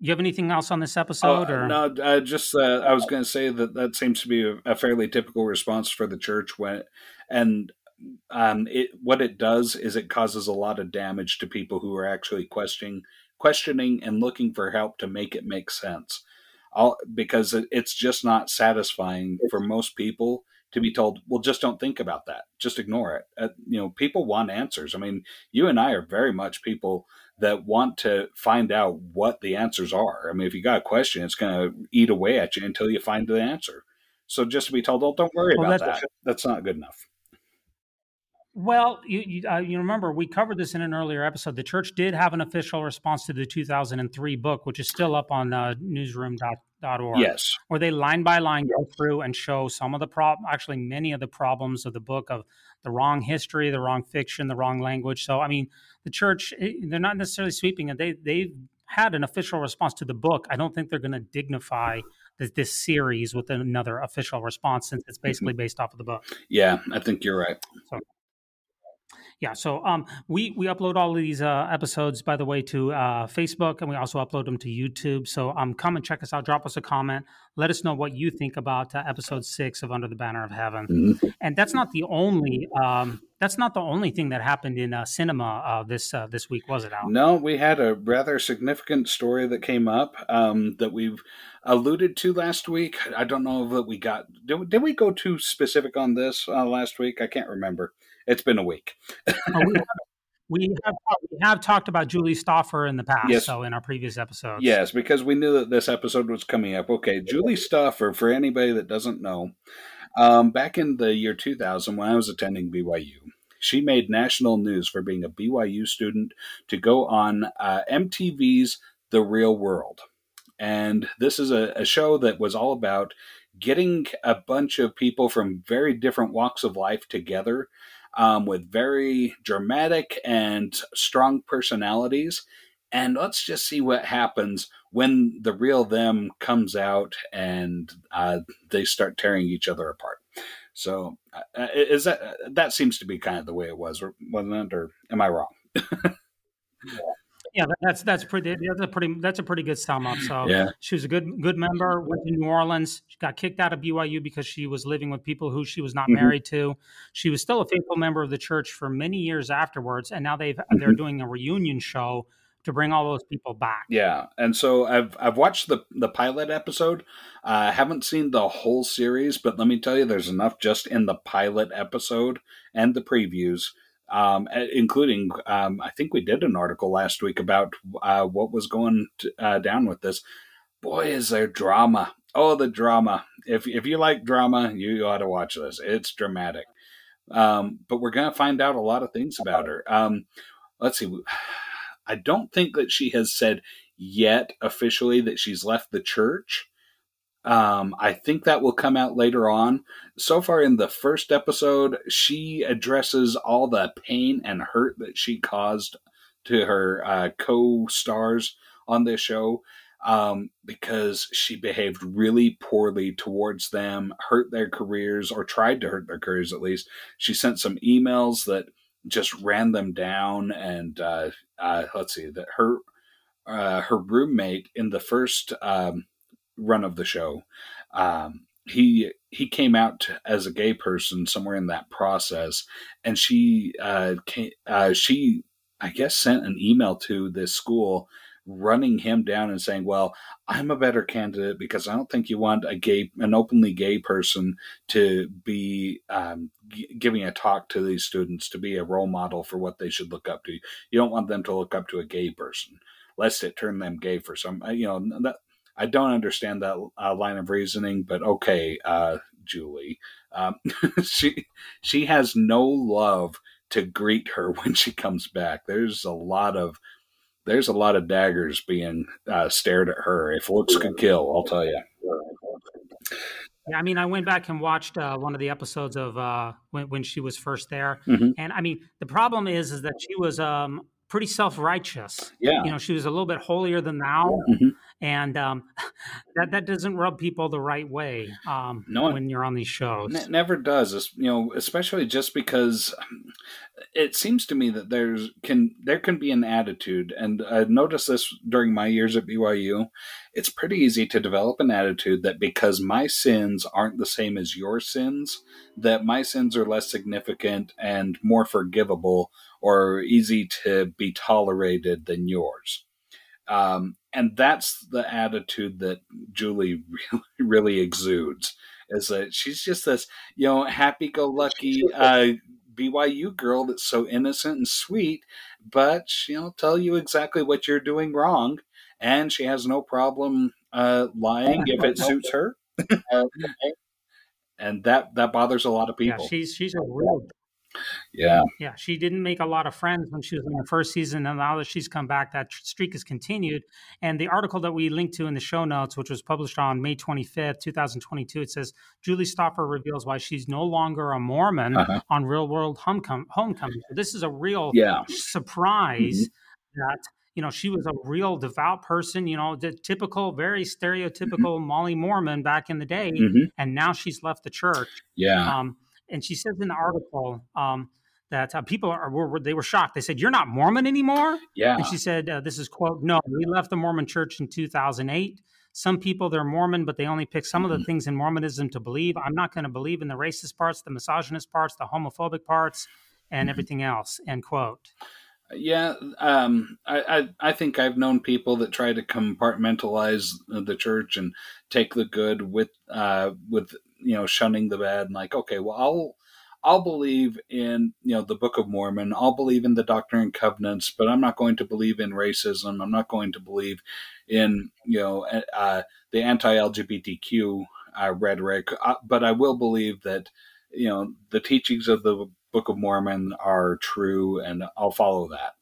[SPEAKER 2] you have anything else on this episode?
[SPEAKER 3] Uh,
[SPEAKER 2] or
[SPEAKER 3] no, uh, just uh, I was going to say that that seems to be a, a, fairly typical response for the church when, and um, it what it does is it causes a lot of damage to people who are actually questioning questioning and looking for help to make it make sense. All, because it, it's just not satisfying for most people to be told, well, just don't think about that. Just ignore it. Uh, you know, people want answers. I mean, you and I are very much people that want to find out what the answers are. I mean, if you got a question, it's going to eat away at you until you find the answer. So just to be told, oh, don't worry well, about that. That's not good enough.
[SPEAKER 2] Well, you you, uh, you, remember we covered this in an earlier episode. The church did have an official response to the 2003 book, which is still up on uh, newsroom.org.
[SPEAKER 3] Yes,
[SPEAKER 2] where they line by line go through and show some of the problem, actually many of the problems of the book of the wrong history, the wrong fiction, the wrong language. So, I mean, the church eh, they're not necessarily sweeping it. They they've had an official response to the book. I don't think they're going to dignify this, this, series with another official response since it's basically mm-hmm. based off of the book.
[SPEAKER 3] Yeah, I think you're right. So,
[SPEAKER 2] yeah, so um, we we upload all of these uh, episodes, by the way, to uh, Facebook, and we also upload them to YouTube. So um, come and check us out. Drop us a comment. Let us know what you think about uh, episode six of Under the Banner of Heaven. Mm-hmm. And that's not the only um, that's not the only thing that happened in uh, cinema uh, this uh, this week, was it? Al?
[SPEAKER 3] No, we had a rather significant story that came up um, that we've alluded to last week. I don't know that we got did, did we go too specific on this uh, last week? I can't remember. It's been a week. oh,
[SPEAKER 2] we, have, we, have, we have talked about Julie Stoffer in the past, yes. so in our previous episodes.
[SPEAKER 3] Yes, because we knew that this episode was coming up. Okay, Julie Stoffer, for anybody that doesn't know, um, back in the year 2000 when I was attending BYU, she made national news for being a BYU student to go on uh, MTV's The Real World. And this is a, a show that was all about getting a bunch of people from very different walks of life together um, with very dramatic and strong personalities. And let's just see what happens when the real them comes out and uh, they start tearing each other apart. So, uh, uh is that that seems to be kind of the way it was, wasn't it? Or am I wrong?
[SPEAKER 2] Yeah, that's that's pretty. That's a pretty. That's a pretty good sum up. So
[SPEAKER 3] yeah.
[SPEAKER 2] she was a good good member. Went to New Orleans. She got kicked out of BYU because she was living with people who she was not mm-hmm. married to. She was still a faithful member of the church for many years afterwards, and now they've mm-hmm. they're doing a reunion show to bring all those people back.
[SPEAKER 3] Yeah, and so I've I've watched the the pilot episode. I uh, haven't seen the whole series, but let me tell you, there's enough just in the pilot episode and the previews um, including um, I think we did an article last week about uh, what was going to, uh, down with this. Boy, is there drama! Oh, the drama! If if you like drama, you ought to watch this. It's dramatic. Um, but we're to find out a lot of things about her. Um, let's see. I don't think that she has said yet officially that she's left the church. Um, I think that will come out later on. So far in the first episode, she addresses all the pain and hurt that she caused to her uh, co stars on this show um, because she behaved really poorly towards them, hurt their careers, or tried to hurt their careers at least. She sent some emails that just ran them down, and uh, uh, let's see that her uh, her roommate in the first um, run of the show. Um, he he came out as a gay person somewhere in that process, and she uh, came, uh, she I guess sent an email to this school running him down and saying, "Well, I'm a better candidate because I don't think you want a gay, an openly gay person to be um, g- giving a talk to these students to be a role model for what they should look up to. You don't want them to look up to a gay person, lest it turn them gay for some. You know that I don't understand that uh, line of reasoning, but okay, uh, Julie, um, she she has no love to greet her when she comes back. There's a lot of there's a lot of daggers being uh, stared at her. If looks could kill, I'll tell you.
[SPEAKER 2] Yeah, I mean, I went back and watched uh, one of the episodes of uh, when when she was first there, mm-hmm. and I mean, the problem is is that she was um, pretty self righteous.
[SPEAKER 3] Yeah,
[SPEAKER 2] you know, she was a little bit holier than thou, mm-hmm and um, that that doesn't rub people the right way um, no, when you're on these shows.
[SPEAKER 3] It never does. You know, especially just because it seems to me that there's can there can be an attitude, and I noticed this during my years at BYU. It's pretty easy to develop an attitude that because my sins aren't the same as your sins, that my sins are less significant and more forgivable or easy to be tolerated than yours. Um, and that's the attitude that Julie really, really exudes. Is that she's just this, you know, happy-go-lucky uh, BYU girl that's so innocent and sweet, but she'll tell you exactly what you're doing wrong, and she has no problem uh, lying if it suits her. and that that bothers a lot of people.
[SPEAKER 2] Yeah, she's she's a real
[SPEAKER 3] yeah.
[SPEAKER 2] Yeah. She didn't make a lot of friends when she was in the first season. And now that she's come back, that streak has continued. And the article that we linked to in the show notes, which was published on May 25th, 2022, it says Julie Stoffer reveals why she's no longer a Mormon uh-huh. on Real World Homecoming. Homecoming. So this is a real
[SPEAKER 3] yeah.
[SPEAKER 2] surprise mm-hmm. that you know, she was a real devout person, you know, the typical, very stereotypical mm-hmm. Molly Mormon back in the day. Mm-hmm. And now she's left the church.
[SPEAKER 3] Yeah.
[SPEAKER 2] Um, and she says in the article um, that uh, people are were, they were shocked. They said, "You're not Mormon anymore."
[SPEAKER 3] Yeah.
[SPEAKER 2] And she said, uh, "This is quote No, we left the Mormon Church in 2008." Some people they're Mormon, but they only pick some of the mm-hmm. things in Mormonism to believe. I'm not going to believe in the racist parts, the misogynist parts, the homophobic parts, and mm-hmm. everything else. End quote.
[SPEAKER 3] Yeah, um, I, I, I think I've known people that try to compartmentalize the church and take the good with uh, with you know shunning the bad and like okay well i'll i'll believe in you know the book of mormon. I'll believe in the doctrine and covenants but i'm not going to believe in racism. I'm not going to believe in you know uh, the anti-lgbtq uh, rhetoric. Uh, but i will believe that you know the teachings of the book of mormon are true and i'll follow that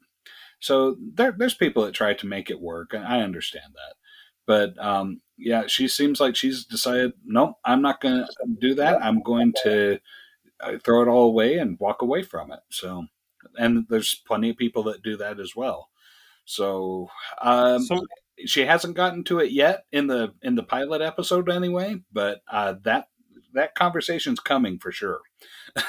[SPEAKER 3] so there, there's people that try to make it work and i understand that but um, yeah, she seems like she's decided, no, I'm not going to do that. I'm going to uh, throw it all away and walk away from it. So, and there's plenty of people that do that as well. So, um, so she hasn't gotten to it yet in the in the pilot episode anyway, but uh, that that conversation's coming for sure.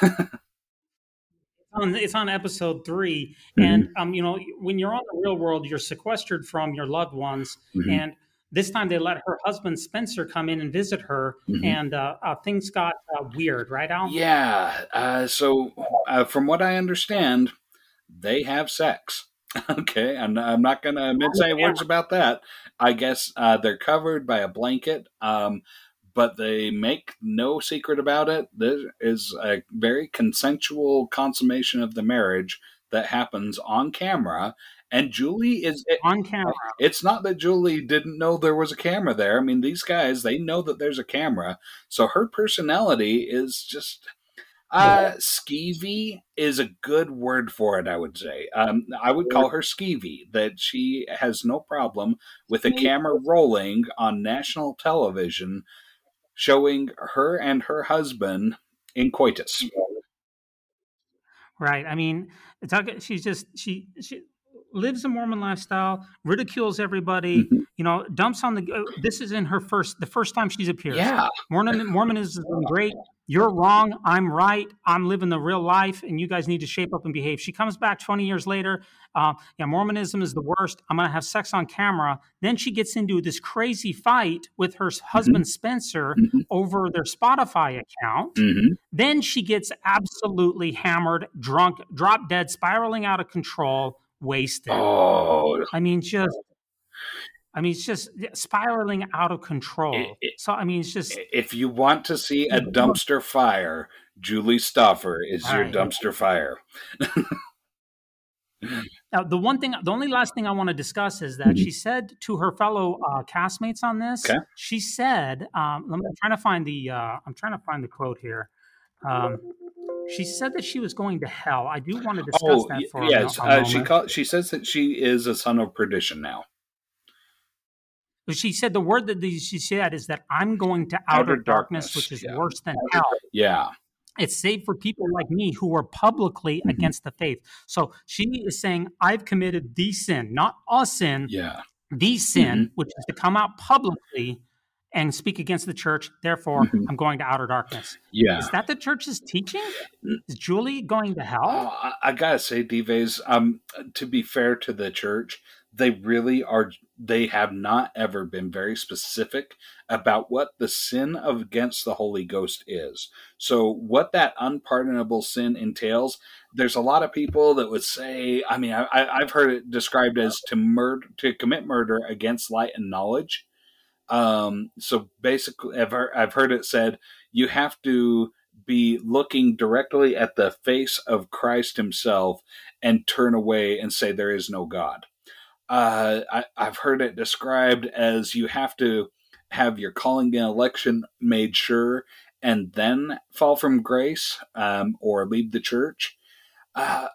[SPEAKER 2] on it's on episode 3 mm-hmm. and um you know when you're on the real world you're sequestered from your loved ones mm-hmm. and this time they let her husband Spencer come in and visit her, mm-hmm. and uh, uh, things got uh, weird, right, Al?
[SPEAKER 3] Yeah. Uh, so, uh, from what I understand, they have sex. okay, and I'm not going to any words about that. I guess uh, they're covered by a blanket. Um, but they make no secret about it. There is a very consensual consummation of the marriage that happens on camera and Julie is
[SPEAKER 2] on camera.
[SPEAKER 3] It's not that Julie didn't know there was a camera there. I mean, these guys, they know that there's a camera. So her personality is just Uh, skeevy is a good word for it, I would say. Um, I would call her skeevy, that she has no problem with a camera rolling on national television showing her and her husband in coitus.
[SPEAKER 2] Right. I mean, she's just, she, she, lives a Mormon lifestyle, ridicules everybody, mm-hmm. you know, dumps on the. Uh, this is in her first, the first time she's appeared.
[SPEAKER 3] Yeah,
[SPEAKER 2] Mormon Mormonism is great you're wrong, I'm right, I'm living the real life, and you guys need to shape up and behave. She comes back 20 years later. Uh, yeah, Mormonism is the worst. I'm going to have sex on camera. Then she gets into this crazy fight with her mm-hmm. husband, Spencer, mm-hmm. over their Spotify account. Mm-hmm. Then she gets absolutely hammered, drunk, drop dead, spiraling out of control, wasted.
[SPEAKER 3] Oh.
[SPEAKER 2] I mean, just I mean, it's just spiraling out of control. It, it, so, I mean, it's just.
[SPEAKER 3] If you want to see a dumpster fire, Julie Stoffer is your right. dumpster fire.
[SPEAKER 2] now, the one thing, the only last thing I want to discuss is that she said to her fellow uh, castmates on this,
[SPEAKER 3] okay.
[SPEAKER 2] she said, um, I'm trying to find the, uh, I'm trying to find the quote here. Um, she said that she was going to hell. I do want to discuss oh, that for yes.
[SPEAKER 3] a, a uh, she call, she says that she is a son of perdition now.
[SPEAKER 2] She said the word that she said is that I'm going to outer, outer darkness, darkness, which is yeah. worse than hell.
[SPEAKER 3] Yeah.
[SPEAKER 2] It's saved for people like me who are publicly mm-hmm. against the faith. So she is saying, I've committed the sin, not a sin.
[SPEAKER 3] Yeah.
[SPEAKER 2] The sin, mm-hmm. which is to come out publicly and speak against the church. Therefore, mm-hmm. I'm going to outer darkness.
[SPEAKER 3] Yeah.
[SPEAKER 2] Is that the church's teaching? Is Julie going to hell?
[SPEAKER 3] Oh, I, I, gotta say, Dives, um, to be fair to the church, they really are they have not ever been very specific about what the sin of against the holy ghost is so what that unpardonable sin entails there's a lot of people that would say i mean I, have heard it described as to murder to commit murder against light and knowledge um, so basically I've heard, I've heard it said you have to be looking directly at the face of christ himself and turn away and say there is no god uh, I, I've heard it described as you have to have your calling and election made sure and then fall from grace um, or leave the church. Uh,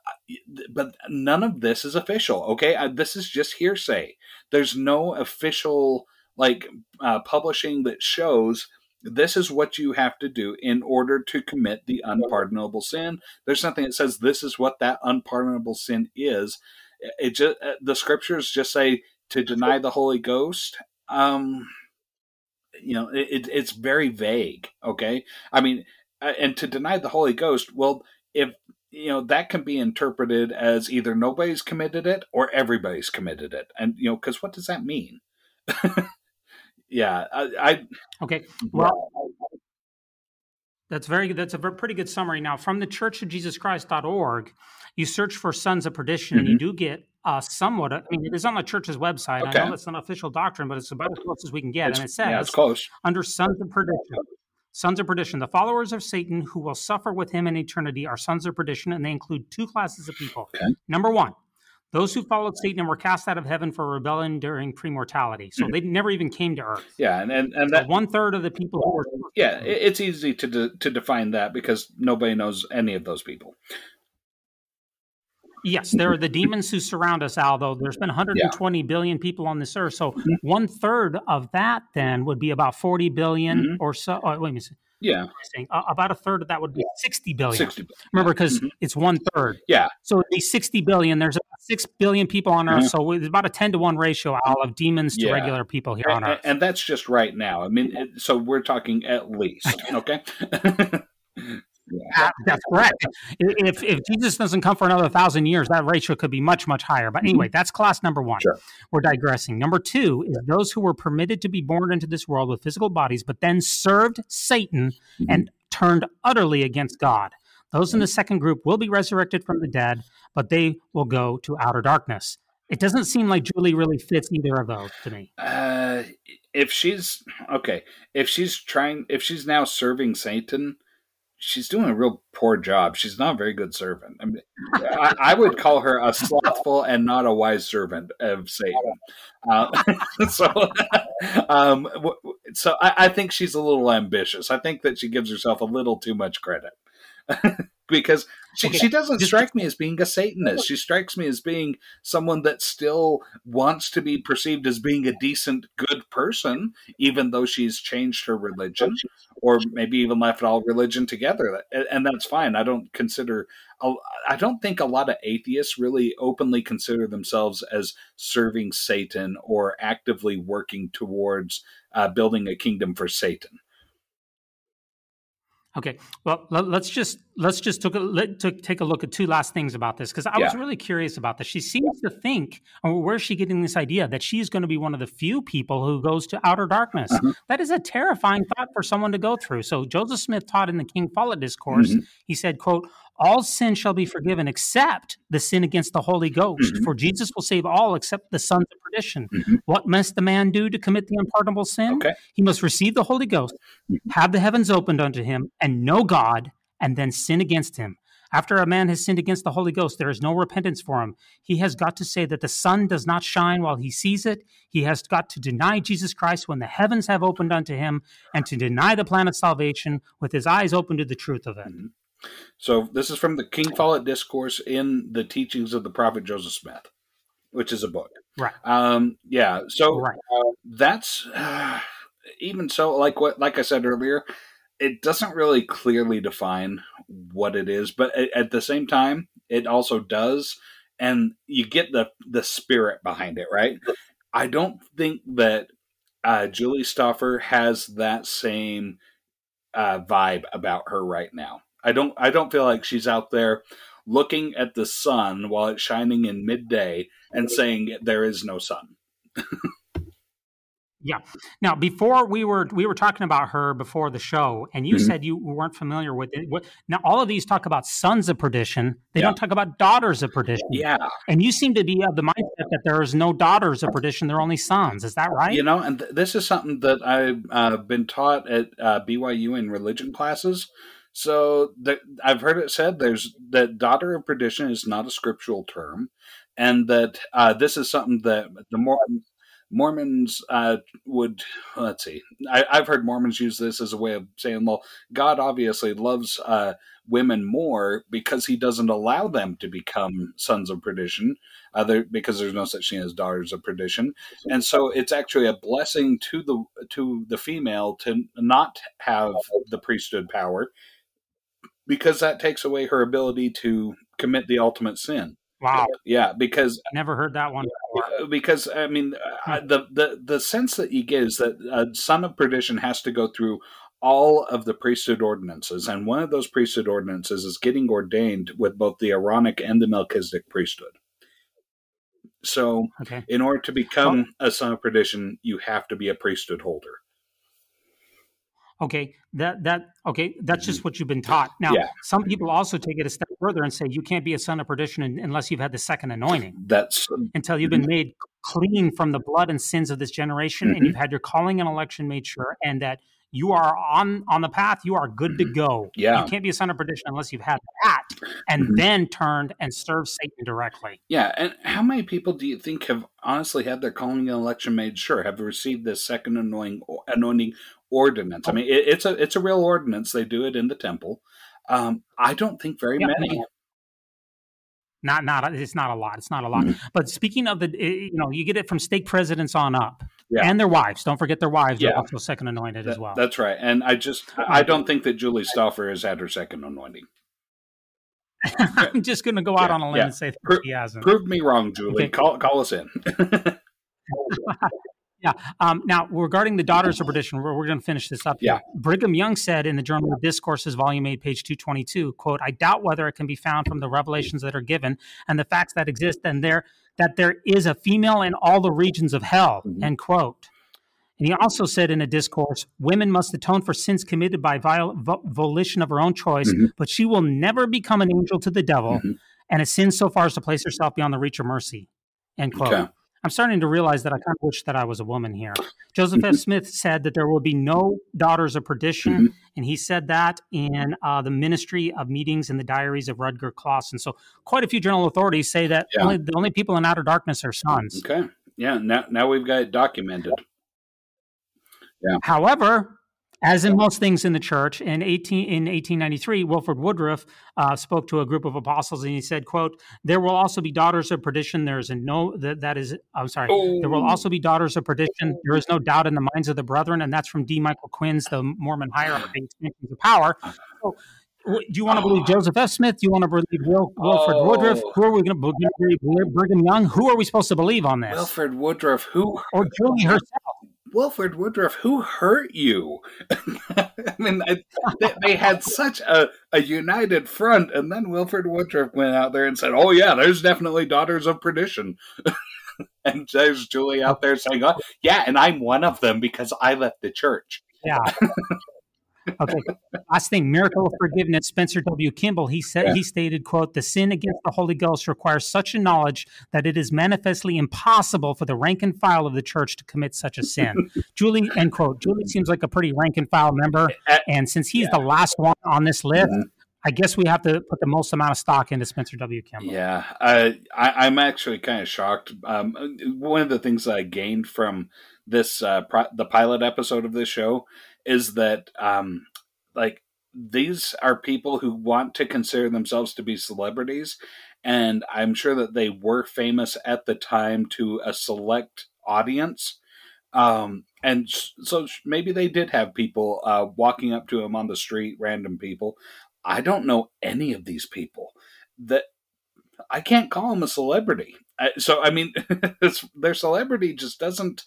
[SPEAKER 3] but none of this is official. Okay, uh, this is just hearsay. There's no official like uh, publishing that shows this is what you have to do in order to commit the unpardonable sin. There's something that says this is what that unpardonable sin is, it just uh, the scriptures just say to deny the Holy Ghost. Um, you know, it, it's very vague. Okay, I mean, uh, and to deny the Holy Ghost, well, if you know that can be interpreted as either nobody's committed it or everybody's committed it, and you know, because what does that mean? yeah, I, I
[SPEAKER 2] okay. Well, that's very good. That's a pretty good summary. Now, from the Church of Jesus Christ.org, you search for Sons of Perdition, mm-hmm. and you mm-hmm. do get uh, somewhat. I mean, it is on the church's website. Okay. I know it's an official doctrine, but it's about as close as we can get.
[SPEAKER 3] It's,
[SPEAKER 2] and it says,
[SPEAKER 3] yeah, it's close.
[SPEAKER 2] under Sons of Perdition, Sons of Perdition, the followers of Satan who will suffer with him in eternity are sons of perdition, and they include two classes of people.
[SPEAKER 3] Okay.
[SPEAKER 2] Number one, those who followed Satan and were cast out of heaven for rebellion during premortality. So mm-hmm. they never even came to earth.
[SPEAKER 3] Yeah, and and, and
[SPEAKER 2] so that one third of the people who were
[SPEAKER 3] yeah, it's easy to de- to define that because nobody knows any of those people.
[SPEAKER 2] Yes, there are the demons who surround us, Aldo. There's been 120 yeah. billion people on this earth. So mm-hmm. one third of that then would be about 40 billion mm-hmm. or so. Oh, wait a minute.
[SPEAKER 3] Yeah.
[SPEAKER 2] Uh, about a third of that would be 60 billion.
[SPEAKER 3] 60 billion.
[SPEAKER 2] Remember, because mm-hmm. it's one third.
[SPEAKER 3] Yeah.
[SPEAKER 2] So it'd be 60 billion. There's about 6 billion people on Earth. Mm-hmm. So it's about a 10 to 1 ratio Al, of demons to regular people here
[SPEAKER 3] and,
[SPEAKER 2] on Earth.
[SPEAKER 3] And that's just right now. I mean, so we're talking at least. Okay.
[SPEAKER 2] That's correct. If if Jesus doesn't come for another thousand years, that ratio could be much much higher. But anyway, mm-hmm. that's class number one.
[SPEAKER 3] Sure.
[SPEAKER 2] We're digressing. Number two is those who were permitted to be born into this world with physical bodies, but then served Satan mm-hmm. and turned utterly against God. Those in the second group will be resurrected from the dead, but they will go to outer darkness. It doesn't seem like Julie really fits either of those to me.
[SPEAKER 3] Uh, if she's okay, if she's trying, if she's now serving Satan, she's doing a real poor job. She's not a very good servant. I, mean, I, I would call her a slothful and not a wise servant of Satan. Uh, so, um, so I, I, think she's a little ambitious. I think that she gives herself a little too much credit. because she, okay. she doesn't strike me as being a Satanist. She strikes me as being someone that still wants to be perceived as being a decent, good person, even though she's changed her religion or maybe even left all religion together. And that's fine. I don't consider, I don't think a lot of atheists really openly consider themselves as serving Satan or actively working towards uh, building a kingdom for Satan.
[SPEAKER 2] Okay, well, let, us just let's just took a, let, took, take a look at two last things about this because I yeah. was really curious about this. She seems to think, or where's she getting this idea that she's going to be one of the few people who goes to outer darkness? Uh-huh. That is a terrifying thought for someone to go through. So Joseph Smith taught in the King Follett discourse. Mm-hmm. He said, "quote all sin shall be forgiven except the sin against the Holy Ghost. Mm-hmm. For Jesus will save all except the sons of perdition. Mm-hmm. What must the man do to commit the unpardonable sin? Okay. He must receive the Holy Ghost, mm-hmm. have the heavens opened unto him, and know God, and then sin against him. After a man has sinned against the Holy Ghost, there is no repentance for him. He has got to say that the sun does not shine while he sees it. He has got to deny Jesus Christ when the heavens have opened unto him, and to deny the plan of salvation with his eyes open to the truth of it.
[SPEAKER 3] So this is from the King Follett Discourse in the Teachings of the Prophet Joseph Smith, which is a book.
[SPEAKER 2] Right.
[SPEAKER 3] Um, yeah. So right. Uh, that's uh, even so. Like what, like I said earlier, it doesn't really clearly define what it is, but at, at the same time, it also does, and you get the the spirit behind it, right? I don't think that uh, Julie Stoffer has that same uh, vibe about her right now. I don't I don't feel like she's out there looking at the sun while it's shining in midday and saying there is no sun.
[SPEAKER 2] yeah. Now, before we were we were talking about her before the show, and you mm-hmm. said you weren't familiar with it. Now, all of these talk about sons of perdition. They yeah. don't talk about daughters of perdition.
[SPEAKER 3] Yeah.
[SPEAKER 2] And you seem to be of the mindset that there is no daughters of perdition; they're only sons. Is that right?
[SPEAKER 3] You know, and th- this is something that I've uh, been taught at uh, BYU in religion classes. So the, I've heard it said there's that daughter of perdition is not a scriptural term, and that uh, this is something that the more Mormons uh, would let's see. I, have heard Mormons use this as a way of saying, well, God obviously loves uh, women more because He doesn't allow them to become sons of perdition, uh, because there's no such thing as daughters of perdition, and so it's actually a blessing to the to the female to not have the priesthood power because that takes away her ability to commit the ultimate sin.
[SPEAKER 2] Wow.
[SPEAKER 3] Yeah, because
[SPEAKER 2] I never heard that one.
[SPEAKER 3] Before. Because I mean, uh, the the the sense that you get is that a son of perdition has to go through all of the priesthood ordinances, and one of those priesthood ordinances is getting ordained with both the Aaronic and the Melchizedek priesthood. So, okay. in order to become a son of perdition, you have to be a priesthood holder.
[SPEAKER 2] Okay, that that okay, that's just what you've been taught. Now, yeah. some people also take it a step further and say you can't be a son of perdition unless you've had the second anointing.
[SPEAKER 3] That's
[SPEAKER 2] until you've been mm-hmm. made clean from the blood and sins of this generation, mm-hmm. and you've had your calling and election made sure, and that you are on on the path. You are good to mm-hmm. go.
[SPEAKER 3] Yeah,
[SPEAKER 2] you can't be a son of perdition unless you've had that, and mm-hmm. then turned and served Satan directly.
[SPEAKER 3] Yeah, and how many people do you think have honestly had their calling and election made sure, have received this second anointing, anointing ordinance? I mean, it, it's a it's a real ordinance. They do it in the temple. Um, I don't think very yeah, many.
[SPEAKER 2] Not not it's not a lot. It's not a lot. Mm-hmm. But speaking of the, you know, you get it from stake presidents on up yeah. and their wives. Don't forget their wives yeah. are also second anointed
[SPEAKER 3] that,
[SPEAKER 2] as well.
[SPEAKER 3] That's right. And I just I don't think that Julie Stoffer has had her second anointing.
[SPEAKER 2] I'm just going to go out yeah, on a limb yeah. and say that Pro- she hasn't.
[SPEAKER 3] Prove me wrong, Julie. Okay. Call call us in.
[SPEAKER 2] yeah. Um, now, regarding the daughters of perdition, we're, we're going to finish this up.
[SPEAKER 3] Yeah.
[SPEAKER 2] Brigham Young said in the Journal of Discourses, Volume 8, page 222, quote, I doubt whether it can be found from the revelations that are given and the facts that exist and there that there is a female in all the regions of hell, mm-hmm. end quote. And he also said in a discourse, women must atone for sins committed by viol- vo- volition of her own choice, mm-hmm. but she will never become an angel to the devil mm-hmm. and a sin so far as to place herself beyond the reach of mercy, end quote. Okay. I'm starting to realize that I kind of wish that I was a woman here. Joseph F. Mm-hmm. Smith said that there will be no daughters of perdition, mm-hmm. and he said that in uh, the Ministry of Meetings and the Diaries of Rudger Clawson. So, quite a few general authorities say that yeah. only, the only people in outer darkness are sons.
[SPEAKER 3] Okay, yeah. Now, now we've got it documented.
[SPEAKER 2] Yeah. However, as in most things in the church, in 18 in 1893, Wilford Woodruff uh, spoke to a group of apostles, and he said, "quote There will also be daughters of perdition. There is no that that is. I'm sorry. Oh. There will oh. also be daughters of perdition. There is no doubt in the minds of the brethren, and that's from D. Michael Quinn's The Mormon Hierarchy of Power." So, do you want to believe Joseph F. Smith? Do you want to believe Wilford oh. Woodruff? Who are we going to believe? Brigham Young? Who are we supposed to believe on this?
[SPEAKER 3] Wilford Woodruff. Who?
[SPEAKER 2] Or Julie herself?
[SPEAKER 3] Wilford Woodruff, who hurt you? I mean, I, they, they, had such a, a united front, and then Wilford Woodruff went out there and said, "Oh yeah, there's definitely daughters of perdition." and there's Julie out there saying, "Oh yeah, and I'm one of them because I left the church."
[SPEAKER 2] Yeah. Okay. Last thing, miracle of forgiveness. Spencer W. Kimball. He said yeah. he stated, "quote The sin against the Holy Ghost requires such a knowledge that it is manifestly impossible for the rank and file of the church to commit such a sin." Julie, end quote. Julie seems like a pretty rank and file member, and since he's yeah. the last one on this list. Mm-hmm. I guess we have to put the most amount of stock into Spencer W. Kimball.
[SPEAKER 3] Yeah, I, I, am actually kind of shocked. Um, one of the things I gained from this uh, pro- the pilot episode of this show is that um, like these are people who want to consider themselves to be celebrities and i'm sure that they were famous at the time to a select audience. Um, and so maybe they did have people uh, walking up to them on the street random people. I don't know any of these people that i can't call them a celebrity. So i mean their celebrity just doesn't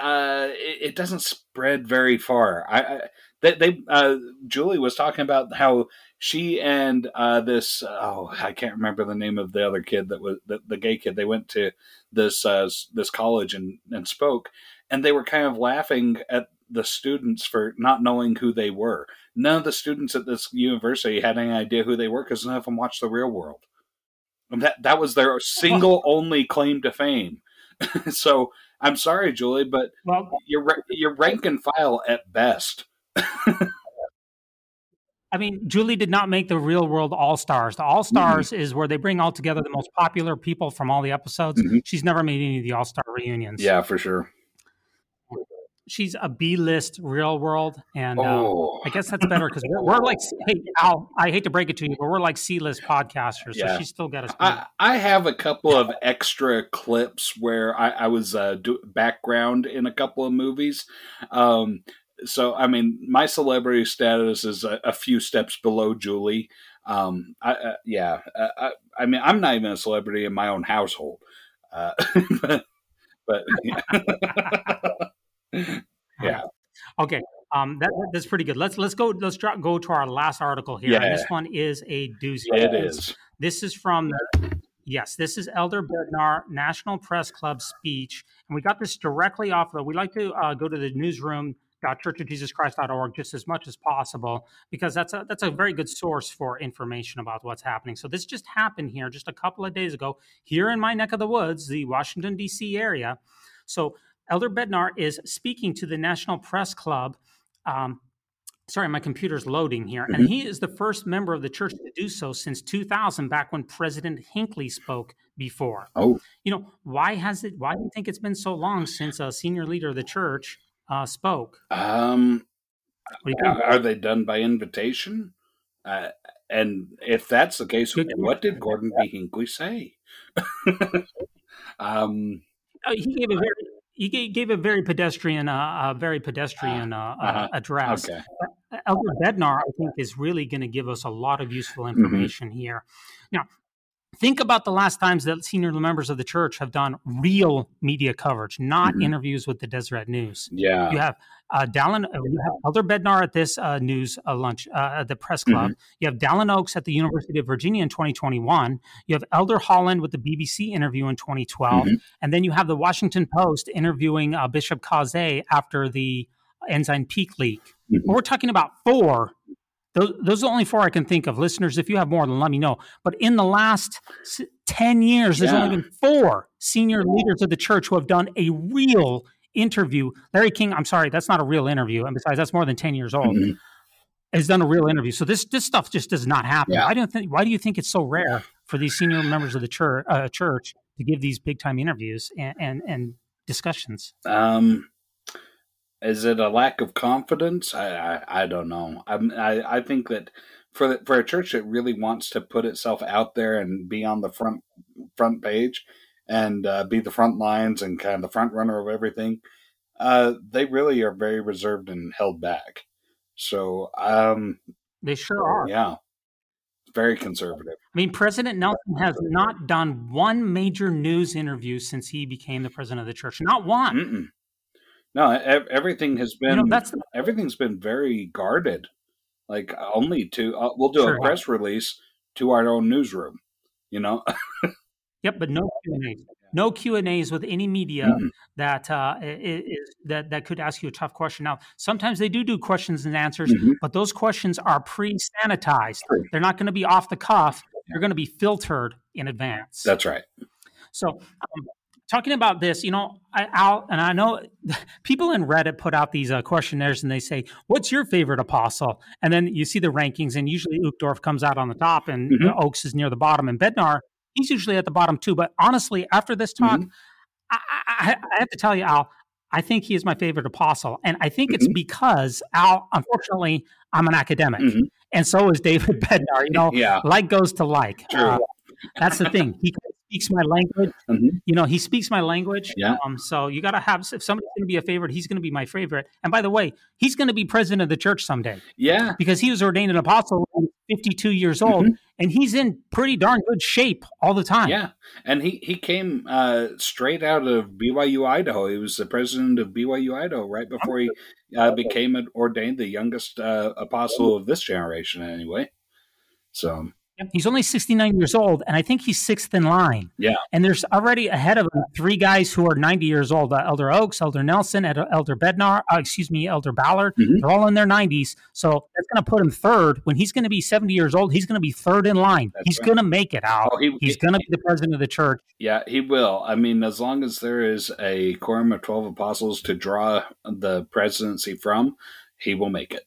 [SPEAKER 3] uh, it, it, doesn't spread very far. I, I they, they uh, Julie was talking about how she and uh, this oh I can't remember the name of the other kid that was the, the gay kid. They went to this uh, this college and and spoke, and they were kind of laughing at the students for not knowing who they were. None of the students at this university had any idea who they were because none of them watched The Real World. And that that was their single only claim to fame. so I'm sorry, Julie, but well, you're you're rank and file at best.
[SPEAKER 2] I mean, Julie did not make the real world All Stars. The All Stars mm-hmm. is where they bring all together the most popular people from all the episodes. Mm-hmm. She's never made any of the All Star reunions.
[SPEAKER 3] Yeah, for sure
[SPEAKER 2] she's a B list real world, and oh. uh, I guess that's better because we're, we're, like, hey Al, I hate to break it to you, but we're like C list podcasters, yeah. so she's still got us.
[SPEAKER 3] I, I, have a couple of extra clips where I, I was uh, do, background in a couple of movies. Um, so I mean, my celebrity status is a, a few steps below Julie. Um, I, uh, yeah, uh, I, I, mean, I'm not even a celebrity in my own household, uh, but, but yeah. Yeah.
[SPEAKER 2] Okay. Um, that, that's pretty good. Let's let's go. Let's drop, go to our last article here. Yeah. this one is a doozy.
[SPEAKER 3] It is.
[SPEAKER 2] This is from. Yes, this is Elder Bednar National Press Club speech, and we got this directly off of. We like to uh, go to the newsroom churchofjesuschrist.org just as much as possible because that's a that's a very good source for information about what's happening. So this just happened here just a couple of days ago here in my neck of the woods, the Washington D.C. area. So Elder Bednar is speaking to the National Press Club. Um, sorry, my computer's loading here. And mm-hmm. he is the first member of the church to do so since 2000, back when President Hinckley spoke before.
[SPEAKER 3] Oh.
[SPEAKER 2] You know, why has it, why do you think it's been so long since a senior leader of the church uh, spoke?
[SPEAKER 3] Um, are they done by invitation? Uh, and if that's the case, Good. what did Gordon B. Hinckley say?
[SPEAKER 2] um, uh, he gave a very he gave a very pedestrian, uh, a very pedestrian uh, uh, uh-huh. address. Okay. Elder Bednar, I think, is really going to give us a lot of useful mm-hmm. information mm-hmm. here. Now, think about the last times that senior members of the church have done real media coverage, not mm-hmm. interviews with the Deseret News.
[SPEAKER 3] Yeah,
[SPEAKER 2] you have uh, Dallin, uh, you have Elder Bednar at this uh, news uh, lunch uh, at the press club. Mm-hmm. You have Dallin Oaks at the University of Virginia in 2021. You have Elder Holland with the BBC interview in 2012, mm-hmm. and then you have the Washington Post interviewing uh, Bishop Caussé after the Ensign Peak leak. Mm-hmm. We're talking about four those, those are the only four I can think of. Listeners, if you have more, then let me know. But in the last 10 years, there's yeah. only been four senior leaders of the church who have done a real interview. Larry King, I'm sorry, that's not a real interview. And besides, that's more than 10 years old. Mm-hmm. Has done a real interview. So this this stuff just does not happen. Yeah. I don't think. Why do you think it's so rare for these senior members of the church uh, church to give these big time interviews and, and, and discussions?
[SPEAKER 3] Um, is it a lack of confidence? I I, I don't know. I, I I think that for for a church that really wants to put itself out there and be on the front front page and uh, be the front lines and kind of the front runner of everything, uh, they really are very reserved and held back. So um,
[SPEAKER 2] they sure are.
[SPEAKER 3] Yeah, very conservative.
[SPEAKER 2] I mean, President Nelson has not done one major news interview since he became the president of the church. Not one.
[SPEAKER 3] Mm-mm. No, everything has been. You know, that's the- everything's been very guarded. Like only to uh, we'll do sure. a press release to our own newsroom. You know.
[SPEAKER 2] yep, but no Q and A's. No Q and A's with any media mm-hmm. that uh, is, that that could ask you a tough question. Now, sometimes they do do questions and answers, mm-hmm. but those questions are pre-sanitized. They're not going to be off the cuff. They're going to be filtered in advance.
[SPEAKER 3] That's right.
[SPEAKER 2] So, um, talking about this, you know, I, Al, and I know people in Reddit put out these uh, questionnaires and they say, "What's your favorite apostle?" And then you see the rankings, and usually Uchtdorf comes out on the top, and mm-hmm. Oaks is near the bottom, and Bednar he's usually at the bottom too. But honestly, after this talk, mm-hmm. I, I, I, have to tell you, Al, I think he is my favorite apostle, and I think mm-hmm. it's because Al, unfortunately, I'm an academic, mm-hmm. and so is David Bednar. You know, yeah. like goes to like.
[SPEAKER 3] Uh,
[SPEAKER 2] that's the thing. He speaks my language. Mm-hmm. You know, he speaks my language.
[SPEAKER 3] Yeah.
[SPEAKER 2] Um, so you got to have, if somebody's going to be a favorite, he's going to be my favorite. And by the way, he's going to be president of the church someday.
[SPEAKER 3] Yeah.
[SPEAKER 2] Because he was ordained an apostle 52 years old mm-hmm. and he's in pretty darn good shape all the time.
[SPEAKER 3] Yeah. And he, he came uh, straight out of BYU, Idaho. He was the president of BYU, Idaho, right before he uh, became ordained the youngest uh, apostle of this generation, anyway. So
[SPEAKER 2] He's only 69 years old, and I think he's sixth in line.
[SPEAKER 3] Yeah.
[SPEAKER 2] And there's already ahead of him three guys who are 90 years old uh, Elder Oaks, Elder Nelson, Elder Bednar, uh, excuse me, Elder Ballard. Mm-hmm. They're all in their 90s. So that's going to put him third. When he's going to be 70 years old, he's going to be third in line. That's he's right. going to make it out. Oh, he, he's going to be the president of the church.
[SPEAKER 3] Yeah, he will. I mean, as long as there is a quorum of 12 apostles to draw the presidency from, he will make it.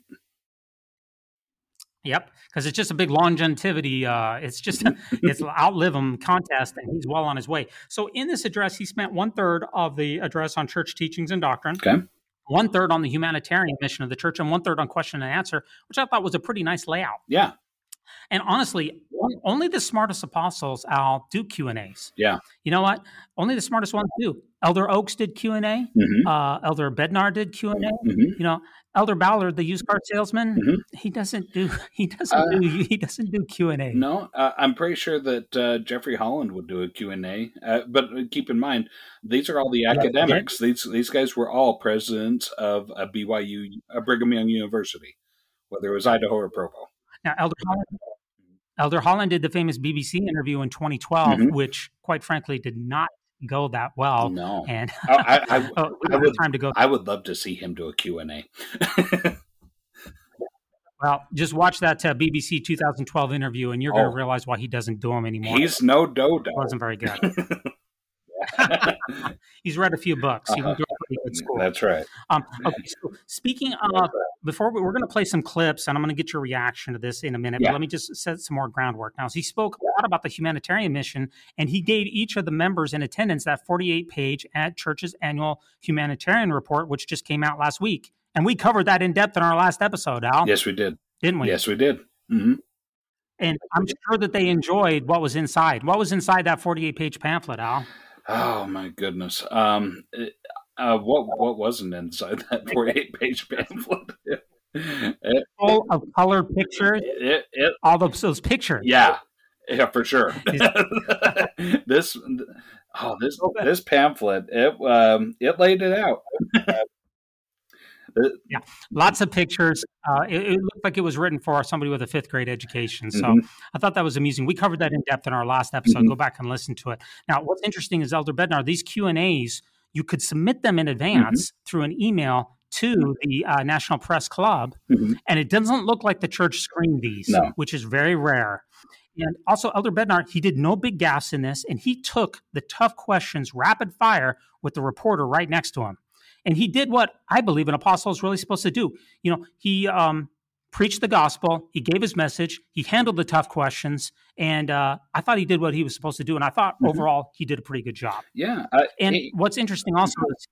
[SPEAKER 2] Yep, because it's just a big longevity. Uh, it's just it's outlive him contest, and he's well on his way. So in this address, he spent one third of the address on church teachings and doctrine.
[SPEAKER 3] Okay.
[SPEAKER 2] One third on the humanitarian mission of the church, and one third on question and answer, which I thought was a pretty nice layout.
[SPEAKER 3] Yeah.
[SPEAKER 2] And honestly, only the smartest apostles, Al, do Q and A's.
[SPEAKER 3] Yeah.
[SPEAKER 2] You know what? Only the smartest ones do. Elder Oaks did Q and A. Mm-hmm. Uh, Elder Bednar did Q and A. Mm-hmm. You know, Elder Ballard, the used car salesman, mm-hmm. he doesn't do he doesn't uh, do he doesn't do Q and A.
[SPEAKER 3] No, uh, I'm pretty sure that uh, Jeffrey Holland would do a Q and A. Uh, but keep in mind, these are all the academics. These these guys were all presidents of a BYU, a Brigham Young University, whether it was Idaho or Provo.
[SPEAKER 2] Now, Elder Holland, Elder Holland did the famous BBC interview in 2012, mm-hmm. which, quite frankly, did not go that well.
[SPEAKER 3] No,
[SPEAKER 2] and
[SPEAKER 3] I, I, I, oh, I would time to go. I would love to see him do a Q and A.
[SPEAKER 2] well, just watch that uh, BBC 2012 interview, and you're oh, going to realize why he doesn't do them anymore.
[SPEAKER 3] He's no dodo.
[SPEAKER 2] Wasn't very good. He's read a few books. He went to a pretty good school.
[SPEAKER 3] That's right.
[SPEAKER 2] Um, okay, so speaking of, before we, are going to play some clips, and I'm going to get your reaction to this in a minute. Yeah. But let me just set some more groundwork. Now, he spoke a lot about the humanitarian mission, and he gave each of the members in attendance that 48 page at Church's annual humanitarian report, which just came out last week. And we covered that in depth in our last episode, Al.
[SPEAKER 3] Yes, we did.
[SPEAKER 2] Didn't we?
[SPEAKER 3] Yes, we did. Mm-hmm.
[SPEAKER 2] And I'm sure that they enjoyed what was inside. What was inside that 48 page pamphlet, Al?
[SPEAKER 3] Oh my goodness. Um, uh, what what wasn't inside that forty-eight page pamphlet?
[SPEAKER 2] It, Full of colored pictures.
[SPEAKER 3] It, it,
[SPEAKER 2] all those, those pictures.
[SPEAKER 3] Yeah, yeah, for sure. this, oh, this this pamphlet. It um, it laid it out.
[SPEAKER 2] Yeah, lots of pictures. Uh, it, it, looked like it was written for somebody with a fifth grade education. So mm-hmm. I thought that was amusing. We covered that in depth in our last episode. Mm-hmm. Go back and listen to it. Now, what's interesting is Elder Bednar. These Q and A's, you could submit them in advance mm-hmm. through an email to the uh, National Press Club, mm-hmm. and it doesn't look like the church screened these,
[SPEAKER 3] no.
[SPEAKER 2] which is very rare. And also, Elder Bednar, he did no big gaffes in this, and he took the tough questions rapid fire with the reporter right next to him. And he did what I believe an apostle is really supposed to do. You know, he um, preached the gospel, he gave his message, he handled the tough questions, and uh, I thought he did what he was supposed to do. And I thought mm-hmm. overall he did a pretty good job.
[SPEAKER 3] Yeah.
[SPEAKER 2] and what's interesting also is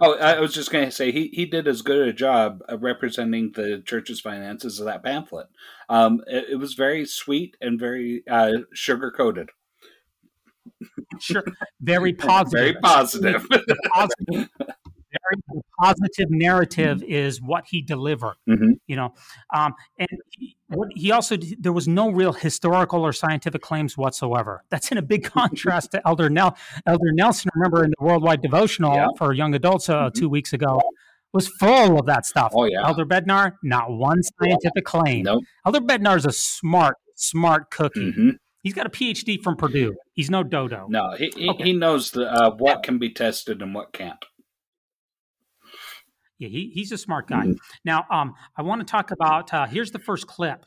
[SPEAKER 3] Oh, I was just going to say he, he did as good a job of representing the church's finances as that pamphlet. Um, it, it, was very sweet and very uh, sugar coated.
[SPEAKER 2] Sure, very positive.
[SPEAKER 3] very positive.
[SPEAKER 2] positive very positive narrative is what he delivered.
[SPEAKER 3] Mm-hmm.
[SPEAKER 2] You know, um, and he, he, also there was no real historical or scientific claims whatsoever. That's in a big contrast to Elder Nel- Elder Nelson. Remember in the Worldwide Devotional yeah. for young adults uh, mm-hmm. two weeks ago was full of that stuff.
[SPEAKER 3] Oh yeah,
[SPEAKER 2] Elder Bednar, not one scientific claim.
[SPEAKER 3] Nope.
[SPEAKER 2] Elder Bednar is a smart, smart cookie.
[SPEAKER 3] Mm-hmm.
[SPEAKER 2] He's got a PhD from Purdue. He's no dodo.
[SPEAKER 3] No, he he, okay. he knows the, uh, what can be tested and what can't.
[SPEAKER 2] Yeah, he, he's a smart guy. Mm-hmm. Now, um, I want to talk about uh, here's the first clip.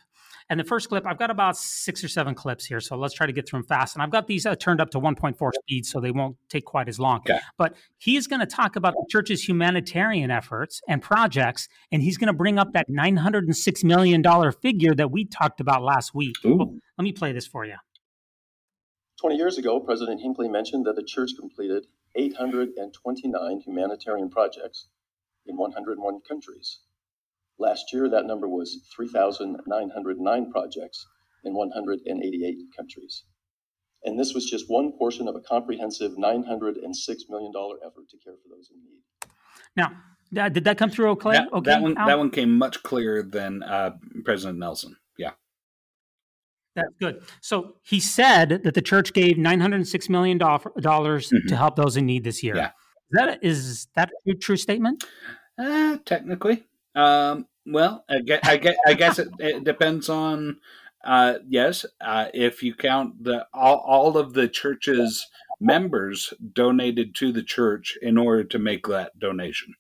[SPEAKER 2] And the first clip, I've got about six or seven clips here. So let's try to get through them fast. And I've got these uh, turned up to 1.4 speed, so they won't take quite as long.
[SPEAKER 3] Okay.
[SPEAKER 2] But he's going to talk about the church's humanitarian efforts and projects. And he's going to bring up that $906 million figure that we talked about last week.
[SPEAKER 3] Ooh.
[SPEAKER 2] Let me play this for you.
[SPEAKER 4] 20 years ago, President Hinckley mentioned that the church completed 829 humanitarian projects in 101 countries. Last year, that number was 3,909 projects in 188 countries. And this was just one portion of a comprehensive $906 million effort to care for those in need.
[SPEAKER 2] Now, did that come through okay?
[SPEAKER 3] That, okay, that one, that one came much clearer than uh, President Nelson. Yeah.
[SPEAKER 2] That's good. So he said that the church gave $906 million mm-hmm. to help those in need this year.
[SPEAKER 3] Yeah
[SPEAKER 2] that is that a true statement?
[SPEAKER 3] Uh, technically, um, well, I guess I guess, I guess it, it, depends on. Uh, yes, uh, if you count the all, all of the church's members donated to the church in order to make that donation.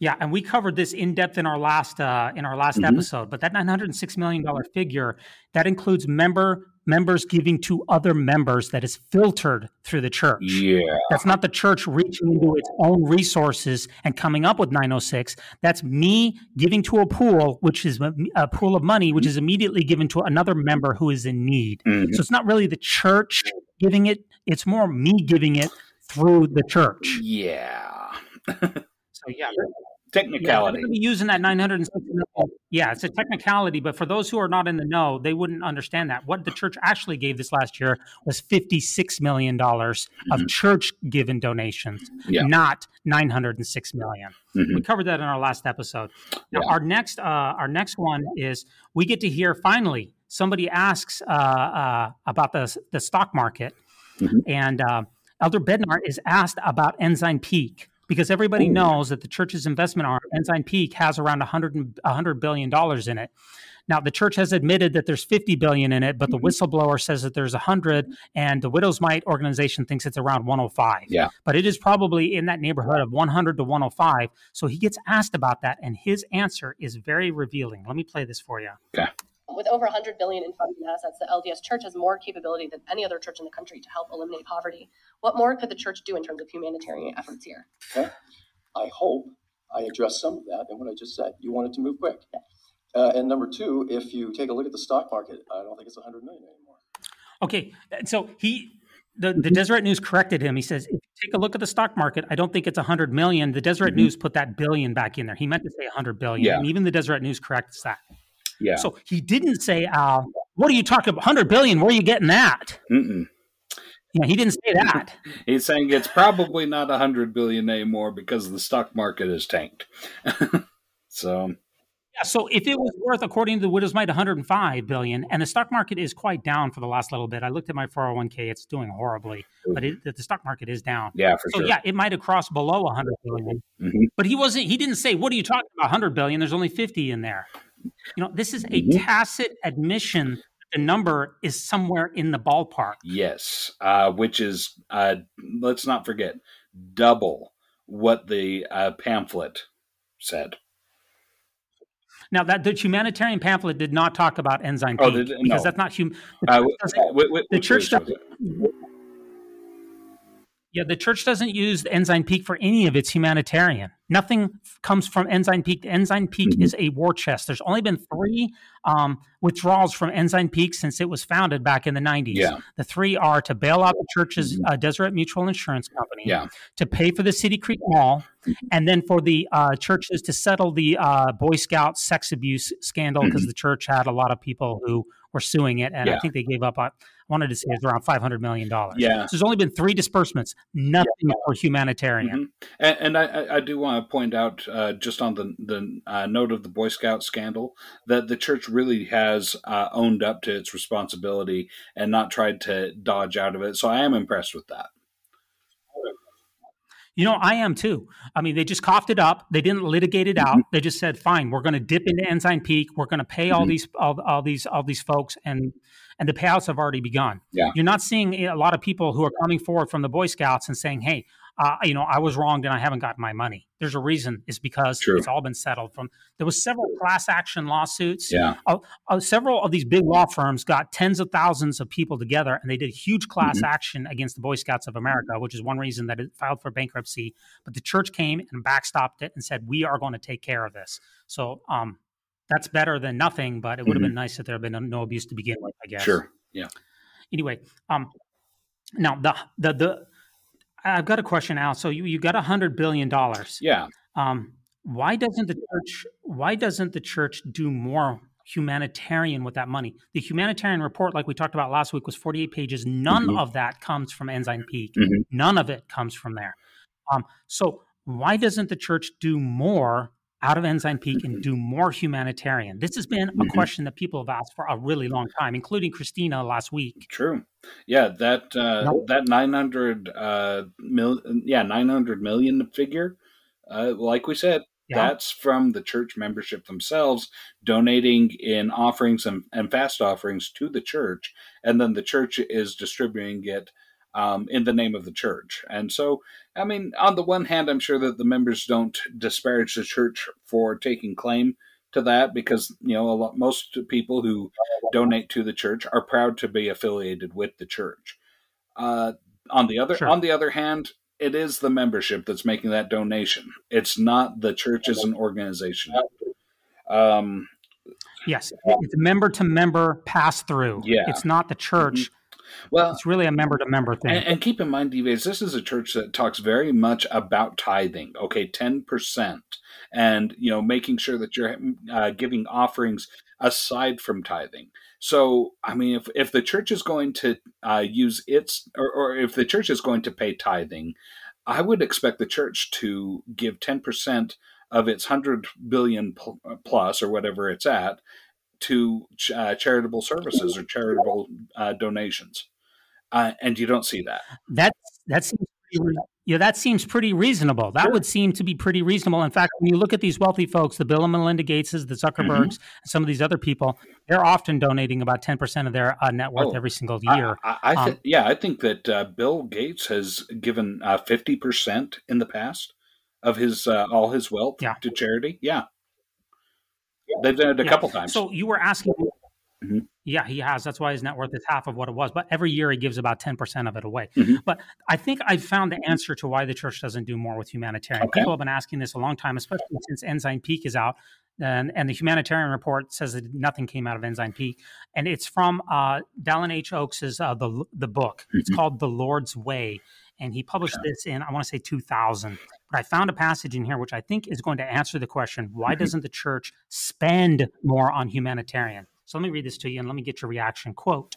[SPEAKER 2] Yeah, and we covered this in depth in our last uh, in our last mm-hmm. episode. But that nine hundred six million dollar figure that includes member members giving to other members that is filtered through the church.
[SPEAKER 3] Yeah,
[SPEAKER 2] that's not the church reaching into its own resources and coming up with 906. That's me giving to a pool, which is a pool of money, which is immediately given to another member who is in need.
[SPEAKER 3] Mm-hmm.
[SPEAKER 2] So it's not really the church giving it; it's more me giving it through the church.
[SPEAKER 3] Yeah.
[SPEAKER 2] so yeah
[SPEAKER 3] technicality.
[SPEAKER 2] Yeah, using that 960 million. Yeah, it's a technicality, but for those who are not in the know, they wouldn't understand that. What the church actually gave this last year was 56 million dollars of mm-hmm. church given donations,
[SPEAKER 3] yeah.
[SPEAKER 2] not 906 million. Mm-hmm. We covered that in our last episode. Now, yeah. our next uh, our next one is we get to hear finally somebody asks uh, uh, about the the stock market,
[SPEAKER 3] mm-hmm.
[SPEAKER 2] and uh, Elder Bednar is asked about Ensign Peak because everybody Ooh. knows that the church's investment arm, Ensign Peak, has around 100, 100 billion dollars in it. Now, the church has admitted that there's 50 billion in it, but the mm-hmm. whistleblower says that there's 100, and the Widow's Mite organization thinks it's around 105.
[SPEAKER 3] Yeah.
[SPEAKER 2] But it is probably in that neighborhood of 100 to 105. So he gets asked about that, and his answer is very revealing. Let me play this for you.
[SPEAKER 3] Okay.
[SPEAKER 5] With over 100 billion in funding assets, the LDS Church has more capability than any other church in the country to help eliminate poverty. What more could the church do in terms of humanitarian efforts here?
[SPEAKER 4] Okay. I hope I addressed some of that in what I just said. You wanted to move quick. Uh, and number two, if you take a look at the stock market, I don't think it's 100 million anymore.
[SPEAKER 2] Okay, so he the, the Deseret News corrected him. He says, if you take a look at the stock market, I don't think it's 100 million. The Deseret mm-hmm. News put that billion back in there. He meant to say 100 billion.
[SPEAKER 3] Yeah.
[SPEAKER 2] And even the Deseret News corrects that.
[SPEAKER 3] Yeah.
[SPEAKER 2] So he didn't say, uh, what are you talking about? 100 billion? Where are you getting that?
[SPEAKER 3] Mm-mm.
[SPEAKER 2] Yeah, he didn't say that.
[SPEAKER 3] He's saying it's probably not a 100 billion anymore because the stock market is tanked. so.
[SPEAKER 2] Yeah, so if it was worth, according to the Widow's Mite, 105 billion, and the stock market is quite down for the last little bit. I looked at my 401k; it's doing horribly, but it, the stock market is down.
[SPEAKER 3] Yeah, for
[SPEAKER 2] so,
[SPEAKER 3] sure.
[SPEAKER 2] yeah, it might have crossed below 100 billion,
[SPEAKER 3] mm-hmm.
[SPEAKER 2] but he wasn't. He didn't say, "What are you talking about? 100 billion? There's only 50 in there." You know, this is a mm-hmm. tacit admission the number is somewhere in the ballpark.
[SPEAKER 3] Yes, uh, which is uh, let's not forget double what the uh, pamphlet said.
[SPEAKER 2] Now that the humanitarian pamphlet did not talk about Ensign oh, because no. that's not human.
[SPEAKER 3] Uh, the church,
[SPEAKER 2] the church Yeah, the church doesn't use Ensign Peak for any of its humanitarian. Nothing comes from Ensign Peak. Ensign Peak mm-hmm. is a war chest. There's only been three um, withdrawals from Ensign Peak since it was founded back in the 90s.
[SPEAKER 3] Yeah.
[SPEAKER 2] The three are to bail out the church's mm-hmm. uh, Deseret Mutual Insurance Company,
[SPEAKER 3] yeah.
[SPEAKER 2] to pay for the City Creek Mall, mm-hmm. and then for the uh, churches to settle the uh, Boy Scout sex abuse scandal because mm-hmm. the church had a lot of people who were suing it, and yeah. I think they gave up on I wanted to say it's around five hundred million dollars.
[SPEAKER 3] Yeah,
[SPEAKER 2] so there's only been three disbursements, nothing yeah. for humanitarian.
[SPEAKER 3] Mm-hmm. And, and I, I, do want to point out, uh, just on the the uh, note of the Boy Scout scandal, that the church really has uh, owned up to its responsibility and not tried to dodge out of it. So I am impressed with that.
[SPEAKER 2] You know, I am too. I mean, they just coughed it up. They didn't litigate it out. Mm-hmm. They just said, "Fine, we're going to dip into Ensign Peak. We're going to pay all mm-hmm. these all, all these all these folks, and and the payouts have already begun.
[SPEAKER 3] Yeah.
[SPEAKER 2] You're not seeing a lot of people who are coming forward from the Boy Scouts and saying, "Hey, uh, you know, I was wronged and I haven't gotten my money." There's a reason. It's because
[SPEAKER 3] True.
[SPEAKER 2] it's all been settled. From there was several class action lawsuits.
[SPEAKER 3] Yeah.
[SPEAKER 2] Uh, uh, several of these big law firms got tens of thousands of people together and they did huge class mm-hmm. action against the Boy Scouts of America, which is one reason that it filed for bankruptcy. But the church came and backstopped it and said, "We are going to take care of this." So, um, that's better than nothing, but it would have mm-hmm. been nice if there had been no abuse to begin with, I guess.
[SPEAKER 3] Sure. Yeah.
[SPEAKER 2] Anyway, um, now the the the I've got a question, Al. So you you got a hundred billion dollars.
[SPEAKER 3] Yeah.
[SPEAKER 2] Um, why doesn't the church Why doesn't the church do more humanitarian with that money? The humanitarian report, like we talked about last week, was forty eight pages. None mm-hmm. of that comes from Ensign Peak. Mm-hmm. None of it comes from there. Um, so why doesn't the church do more out of Ensign Peak and do more humanitarian? This has been a mm-hmm. question that people have asked for a really long time, including Christina last week.
[SPEAKER 3] True. Yeah, that uh, nope. that 900 uh, mil, yeah, 900 million figure, uh, like we said, yeah. that's from the church membership themselves donating in offerings and, and fast offerings to the church, and then the church is distributing it um, in the name of the church. And so, I mean, on the one hand, I'm sure that the members don't disparage the church for taking claim to that because you know a lot most people who donate to the church are proud to be affiliated with the church. Uh, on the other sure. on the other hand, it is the membership that's making that donation. It's not the church as an organization. Um,
[SPEAKER 2] yes, it's member to member pass through.
[SPEAKER 3] Yeah,
[SPEAKER 2] it's not the church. Well, it's really a member to member thing.
[SPEAKER 3] And, and, keep in mind, Dives, this is a church that talks very much about tithing. Okay, ten percent, and you know, making sure that you're uh, giving offerings aside from tithing. So, I mean, if if the church is going to uh, use its, or, or if the church is going to pay tithing, I would expect the church to give ten percent of its hundred billion plus or whatever it's at to uh, charitable services or charitable uh, donations, uh, and you don't see that.
[SPEAKER 2] That that seems pretty, yeah, that seems pretty reasonable. That sure. would seem to be pretty reasonable. In fact, when you look at these wealthy folks, the Bill and Melinda Gateses, the Zuckerbergs, mm-hmm. and some of these other people, they're often donating about ten percent of their uh, net worth oh, every single year.
[SPEAKER 3] I, I, I th- um, yeah, I think that uh, Bill Gates has given uh, fifty percent in the past of his all his wealth yeah. to charity. Yeah. They've done it a yeah. couple times.
[SPEAKER 2] So you were asking. Mm-hmm. Yeah, he has. That's why his net worth is half of what it was. But every year he gives about 10% of it away. Mm-hmm. But I think I've found the answer to why the church doesn't do more with humanitarian. Okay. People have been asking this a long time, especially since Ensign Peak is out. And, and the humanitarian report says that nothing came out of Ensign Peak. And it's from uh, Dallin H. Oaks's uh, the, the book. Mm-hmm. It's called The Lord's Way. And he published okay. this in, I want to say 2000. But I found a passage in here which I think is going to answer the question why mm-hmm. doesn't the church spend more on humanitarian? So let me read this to you and let me get your reaction. Quote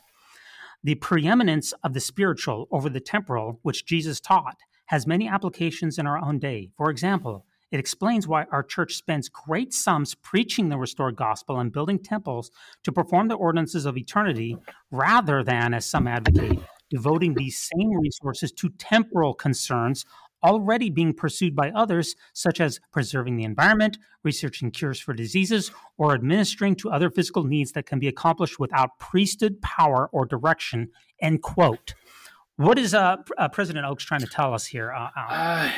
[SPEAKER 2] The preeminence of the spiritual over the temporal, which Jesus taught, has many applications in our own day. For example, it explains why our church spends great sums preaching the restored gospel and building temples to perform the ordinances of eternity rather than, as some advocate, devoting these same resources to temporal concerns already being pursued by others, such as preserving the environment, researching cures for diseases, or administering to other physical needs that can be accomplished without priesthood power or direction. End quote. What is uh, uh, President Oaks trying to tell us here? Uh,
[SPEAKER 3] uh,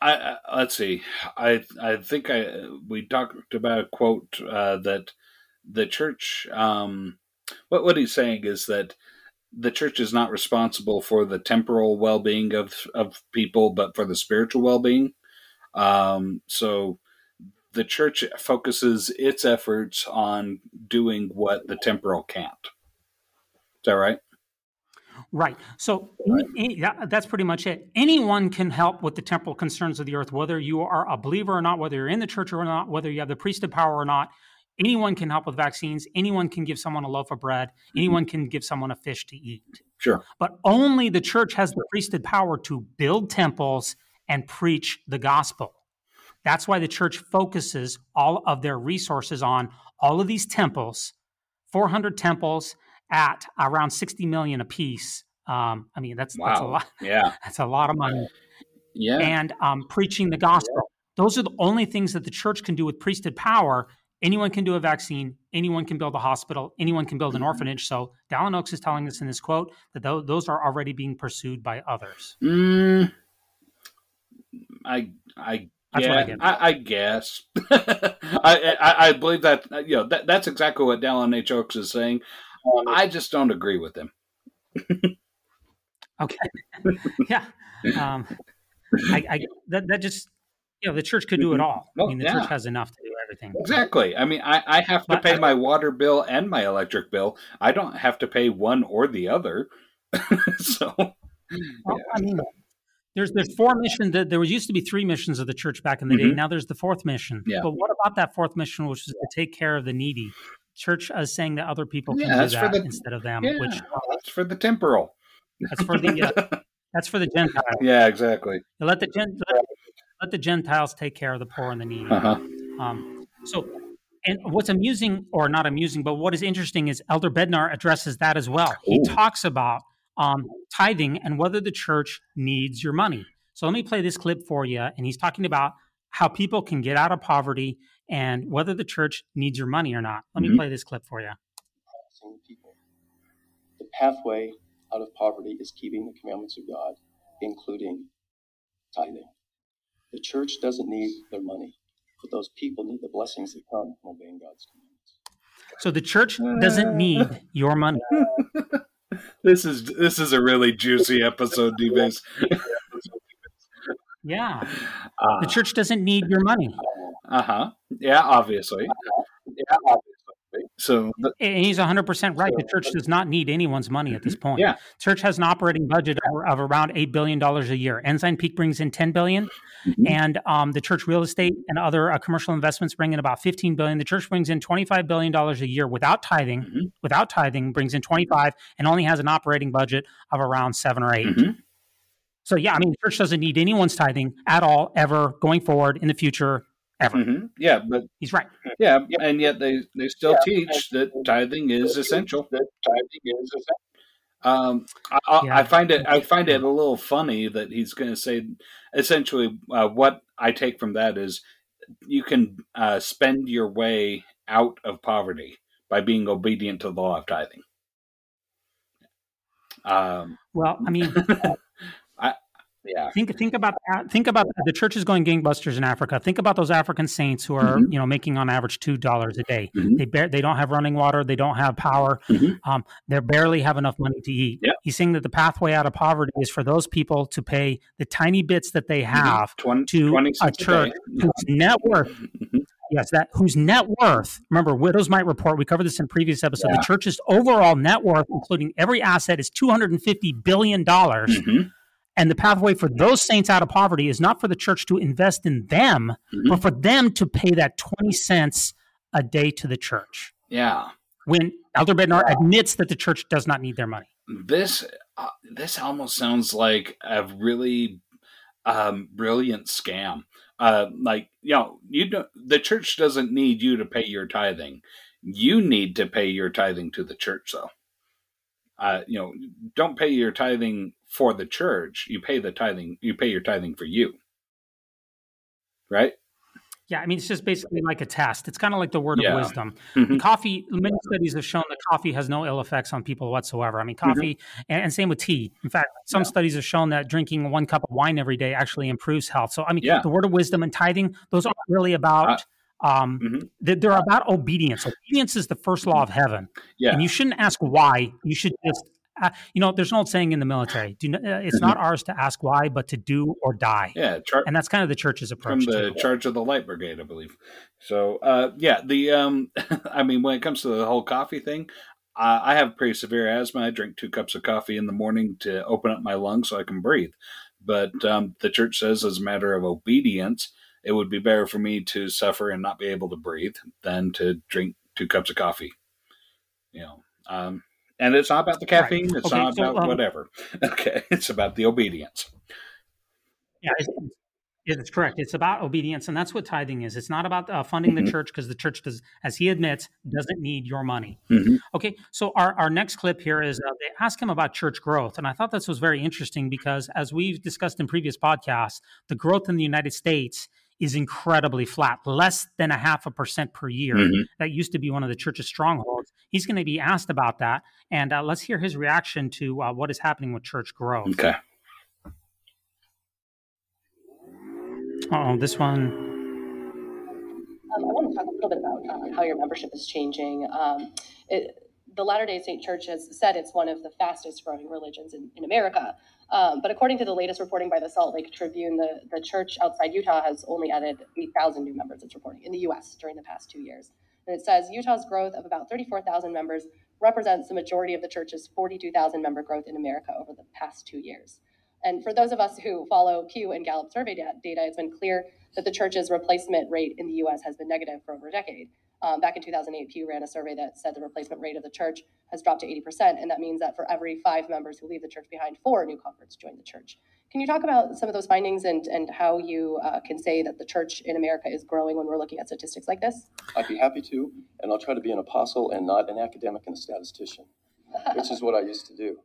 [SPEAKER 3] I, let's see. I I think I we talked about a quote uh, that the church. Um, what what he's saying is that the church is not responsible for the temporal well-being of of people, but for the spiritual well-being. Um, so the church focuses its efforts on doing what the temporal can't. Is that right?
[SPEAKER 2] Right. So right. Any, that, that's pretty much it. Anyone can help with the temporal concerns of the earth, whether you are a believer or not, whether you're in the church or not, whether you have the priesthood power or not. Anyone can help with vaccines. Anyone can give someone a loaf of bread. Anyone can give someone a fish to eat.
[SPEAKER 3] Sure.
[SPEAKER 2] But only the church has the priesthood power to build temples and preach the gospel. That's why the church focuses all of their resources on all of these temples, 400 temples at around 60 million a piece. Um, I mean, that's,
[SPEAKER 3] wow.
[SPEAKER 2] that's a lot.
[SPEAKER 3] Yeah.
[SPEAKER 2] That's a lot of money.
[SPEAKER 3] Yeah.
[SPEAKER 2] And um, preaching the gospel. Yeah. Those are the only things that the church can do with priesthood power. Anyone can do a vaccine. Anyone can build a hospital. Anyone can build an mm-hmm. orphanage. So Dallin Oaks is telling us in this quote that th- those are already being pursued by others.
[SPEAKER 3] Mm, I I yeah, I, I, I, guess. I, I, I believe that you know that that's exactly what Dallin H. Oaks is saying. Um, I just don't agree with him.
[SPEAKER 2] okay. yeah. Um, I, I that that just you know the church could do it all. Well, I mean, the yeah. church has enough to do everything.
[SPEAKER 3] Exactly. I mean, I, I have to but pay my water bill and my electric bill. I don't have to pay one or the other. so. Well,
[SPEAKER 2] yeah. I mean, there's there's four missions. That there was used to be three missions of the church back in the mm-hmm. day. Now there's the fourth mission.
[SPEAKER 3] Yeah.
[SPEAKER 2] But what about that fourth mission, which is to take care of the needy? Church is saying that other people can yeah, do that the, instead of them.
[SPEAKER 3] Yeah,
[SPEAKER 2] which
[SPEAKER 3] that's for the temporal.
[SPEAKER 2] That's for the uh, that's for the Gentiles.
[SPEAKER 3] Yeah, exactly.
[SPEAKER 2] Let the Gen, let, let, the Gentiles take care of the poor and the needy.
[SPEAKER 3] Uh-huh.
[SPEAKER 2] Um, so, and what's amusing or not amusing, but what is interesting is Elder Bednar addresses that as well. He Ooh. talks about um, tithing and whether the church needs your money. So let me play this clip for you. And he's talking about how people can get out of poverty and whether the church needs your money or not. Let mm-hmm. me play this clip for you.
[SPEAKER 4] The pathway out of poverty is keeping the commandments of God, including tithing. The church doesn't need their money, but those people need the blessings that come from obeying God's commandments.
[SPEAKER 2] So the church doesn't need your money.
[SPEAKER 3] this is this is a really juicy episode, D-Base.
[SPEAKER 2] Yeah. Uh, the church doesn't need your money.
[SPEAKER 3] Uh huh. Yeah, obviously. Yeah, obviously. So,
[SPEAKER 2] the, and he's 100% right. So, the church does not need anyone's money at this point.
[SPEAKER 3] Yeah.
[SPEAKER 2] Church has an operating budget of, of around $8 billion a year. Ensign Peak brings in 10 billion, mm-hmm. and um, the church real estate and other uh, commercial investments bring in about 15 billion. The church brings in $25 billion a year without tithing, mm-hmm. without tithing, brings in 25 and only has an operating budget of around seven or 8 mm-hmm. So yeah, I mean, the church doesn't need anyone's tithing at all, ever going forward in the future, ever.
[SPEAKER 3] Mm-hmm. Yeah, but
[SPEAKER 2] he's right.
[SPEAKER 3] Yeah, and yet they they still yeah, teach that tithing is essential. That tithing is essential. Um, I, yeah. I, find it I find it a little funny that he's going to say essentially uh, what I take from that is you can uh, spend your way out of poverty by being obedient to the law of tithing. Um,
[SPEAKER 2] well, I mean,
[SPEAKER 3] yeah.
[SPEAKER 2] Think think about think about the church is going gangbusters in Africa. Think about those African saints who are mm-hmm. you know making on average two dollars a day. Mm-hmm. They bar- they don't have running water. They don't have power. Mm-hmm. Um, they barely have enough money to eat.
[SPEAKER 3] Yep.
[SPEAKER 2] He's saying that the pathway out of poverty is for those people to pay the tiny bits that they mm-hmm. have
[SPEAKER 3] 20,
[SPEAKER 2] to a church a whose net worth. Mm-hmm. Yes, that whose net worth. Remember, Widow's Mite report. We covered this in previous episode. Yeah. The church's overall net worth, including every asset, is two hundred and fifty billion dollars
[SPEAKER 3] mm-hmm.
[SPEAKER 2] And the pathway for those saints out of poverty is not for the church to invest in them, mm-hmm. but for them to pay that 20 cents a day to the church.
[SPEAKER 3] Yeah.
[SPEAKER 2] When Elder Bednar yeah. admits that the church does not need their money.
[SPEAKER 3] This uh, this almost sounds like a really um, brilliant scam. Uh, like you know, you don't. The church doesn't need you to pay your tithing. You need to pay your tithing to the church, though. Uh, you know, don't pay your tithing for the church. You pay the tithing. You pay your tithing for you, right?
[SPEAKER 2] Yeah, I mean it's just basically like a test. It's kind of like the word yeah. of wisdom. Mm-hmm. Coffee. Many studies have shown that coffee has no ill effects on people whatsoever. I mean, mm-hmm. coffee, mm-hmm. and, and, same with tea. In fact, some yeah. studies have shown that drinking one cup of wine every day actually improves health. So, I mean,
[SPEAKER 3] yeah.
[SPEAKER 2] the word of wisdom and tithing; those aren't really about. Um, mm-hmm. they're about obedience. Obedience is the first law of heaven.
[SPEAKER 3] Yeah.
[SPEAKER 2] And you shouldn't ask why. You should just uh, you know, there's an old saying in the military: do, uh, it's not ours to ask why, but to do or die.
[SPEAKER 3] Yeah, char-
[SPEAKER 2] and that's kind of the church's approach.
[SPEAKER 3] From the
[SPEAKER 2] too.
[SPEAKER 3] Charge of the Light Brigade, I believe. So, uh, yeah, the um, I mean, when it comes to the whole coffee thing, I have pretty severe asthma. I drink two cups of coffee in the morning to open up my lungs so I can breathe. But um, the church says, as a matter of obedience, it would be better for me to suffer and not be able to breathe than to drink two cups of coffee. You know, um, and it's not about the caffeine. Right. It's okay, not so, about um, whatever. Okay, it's about the obedience.
[SPEAKER 2] Yeah, it's correct. It's about obedience, and that's what tithing is. It's not about uh, funding mm-hmm. the church because the church does, as he admits, doesn't need your money. Mm-hmm. Okay, so our, our next clip here is uh, they ask him about church growth, and I thought this was very interesting because, as we've discussed in previous podcasts, the growth in the United States is incredibly flat, less than a half a percent per year. Mm-hmm. That used to be one of the church's strongholds. He's going to be asked about that, and uh, let's hear his reaction to uh, what is happening with church growth.
[SPEAKER 3] Okay.
[SPEAKER 2] Oh, this one.
[SPEAKER 5] Um, I want to talk a little bit about uh, how your membership is changing. Um, it, the Latter day Saint Church has said it's one of the fastest growing religions in, in America. Um, but according to the latest reporting by the Salt Lake Tribune, the, the church outside Utah has only added 8,000 new members, it's reporting, in the US during the past two years. And it says Utah's growth of about 34,000 members represents the majority of the church's 42,000 member growth in America over the past two years. And for those of us who follow Pew and Gallup survey data, it's been clear that the church's replacement rate in the US has been negative for over a decade. Um, back in 2008, Pew ran a survey that said the replacement rate of the church has dropped to 80%, and that means that for every five members who leave the church behind, four new converts join the church. Can you talk about some of those findings and, and how you uh, can say that the church in America is growing when we're looking at statistics like this?
[SPEAKER 4] I'd be happy to, and I'll try to be an apostle and not an academic and a statistician, which is what I used to do.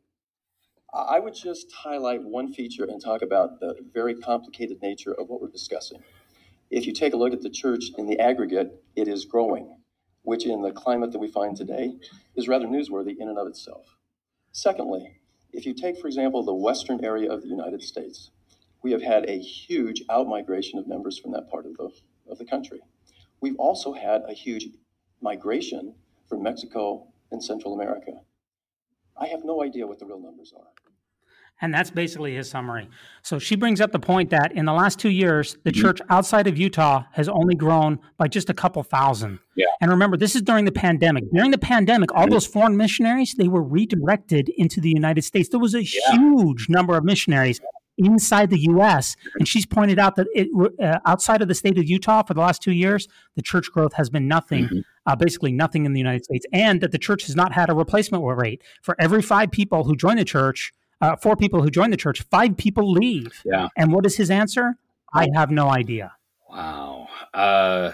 [SPEAKER 4] I would just highlight one feature and talk about the very complicated nature of what we're discussing. If you take a look at the church in the aggregate, it is growing, which in the climate that we find today is rather newsworthy in and of itself. Secondly, if you take, for example, the western area of the United States, we have had a huge outmigration of members from that part of the, of the country. We've also had a huge migration from Mexico and Central America. I have no idea what the real numbers are.
[SPEAKER 2] And that's basically his summary. So she brings up the point that in the last two years, the mm-hmm. church outside of Utah has only grown by just a couple thousand.
[SPEAKER 3] Yeah.
[SPEAKER 2] And remember, this is during the pandemic. During the pandemic, all mm-hmm. those foreign missionaries, they were redirected into the United States. There was a yeah. huge number of missionaries inside the U.S. And she's pointed out that it, uh, outside of the state of Utah for the last two years, the church growth has been nothing, mm-hmm. uh, basically nothing in the United States, and that the church has not had a replacement rate. For every five people who join the church, uh, four people who join the church, five people leave.
[SPEAKER 3] Yeah.
[SPEAKER 2] And what is his answer? I have no idea.
[SPEAKER 3] Wow. Uh,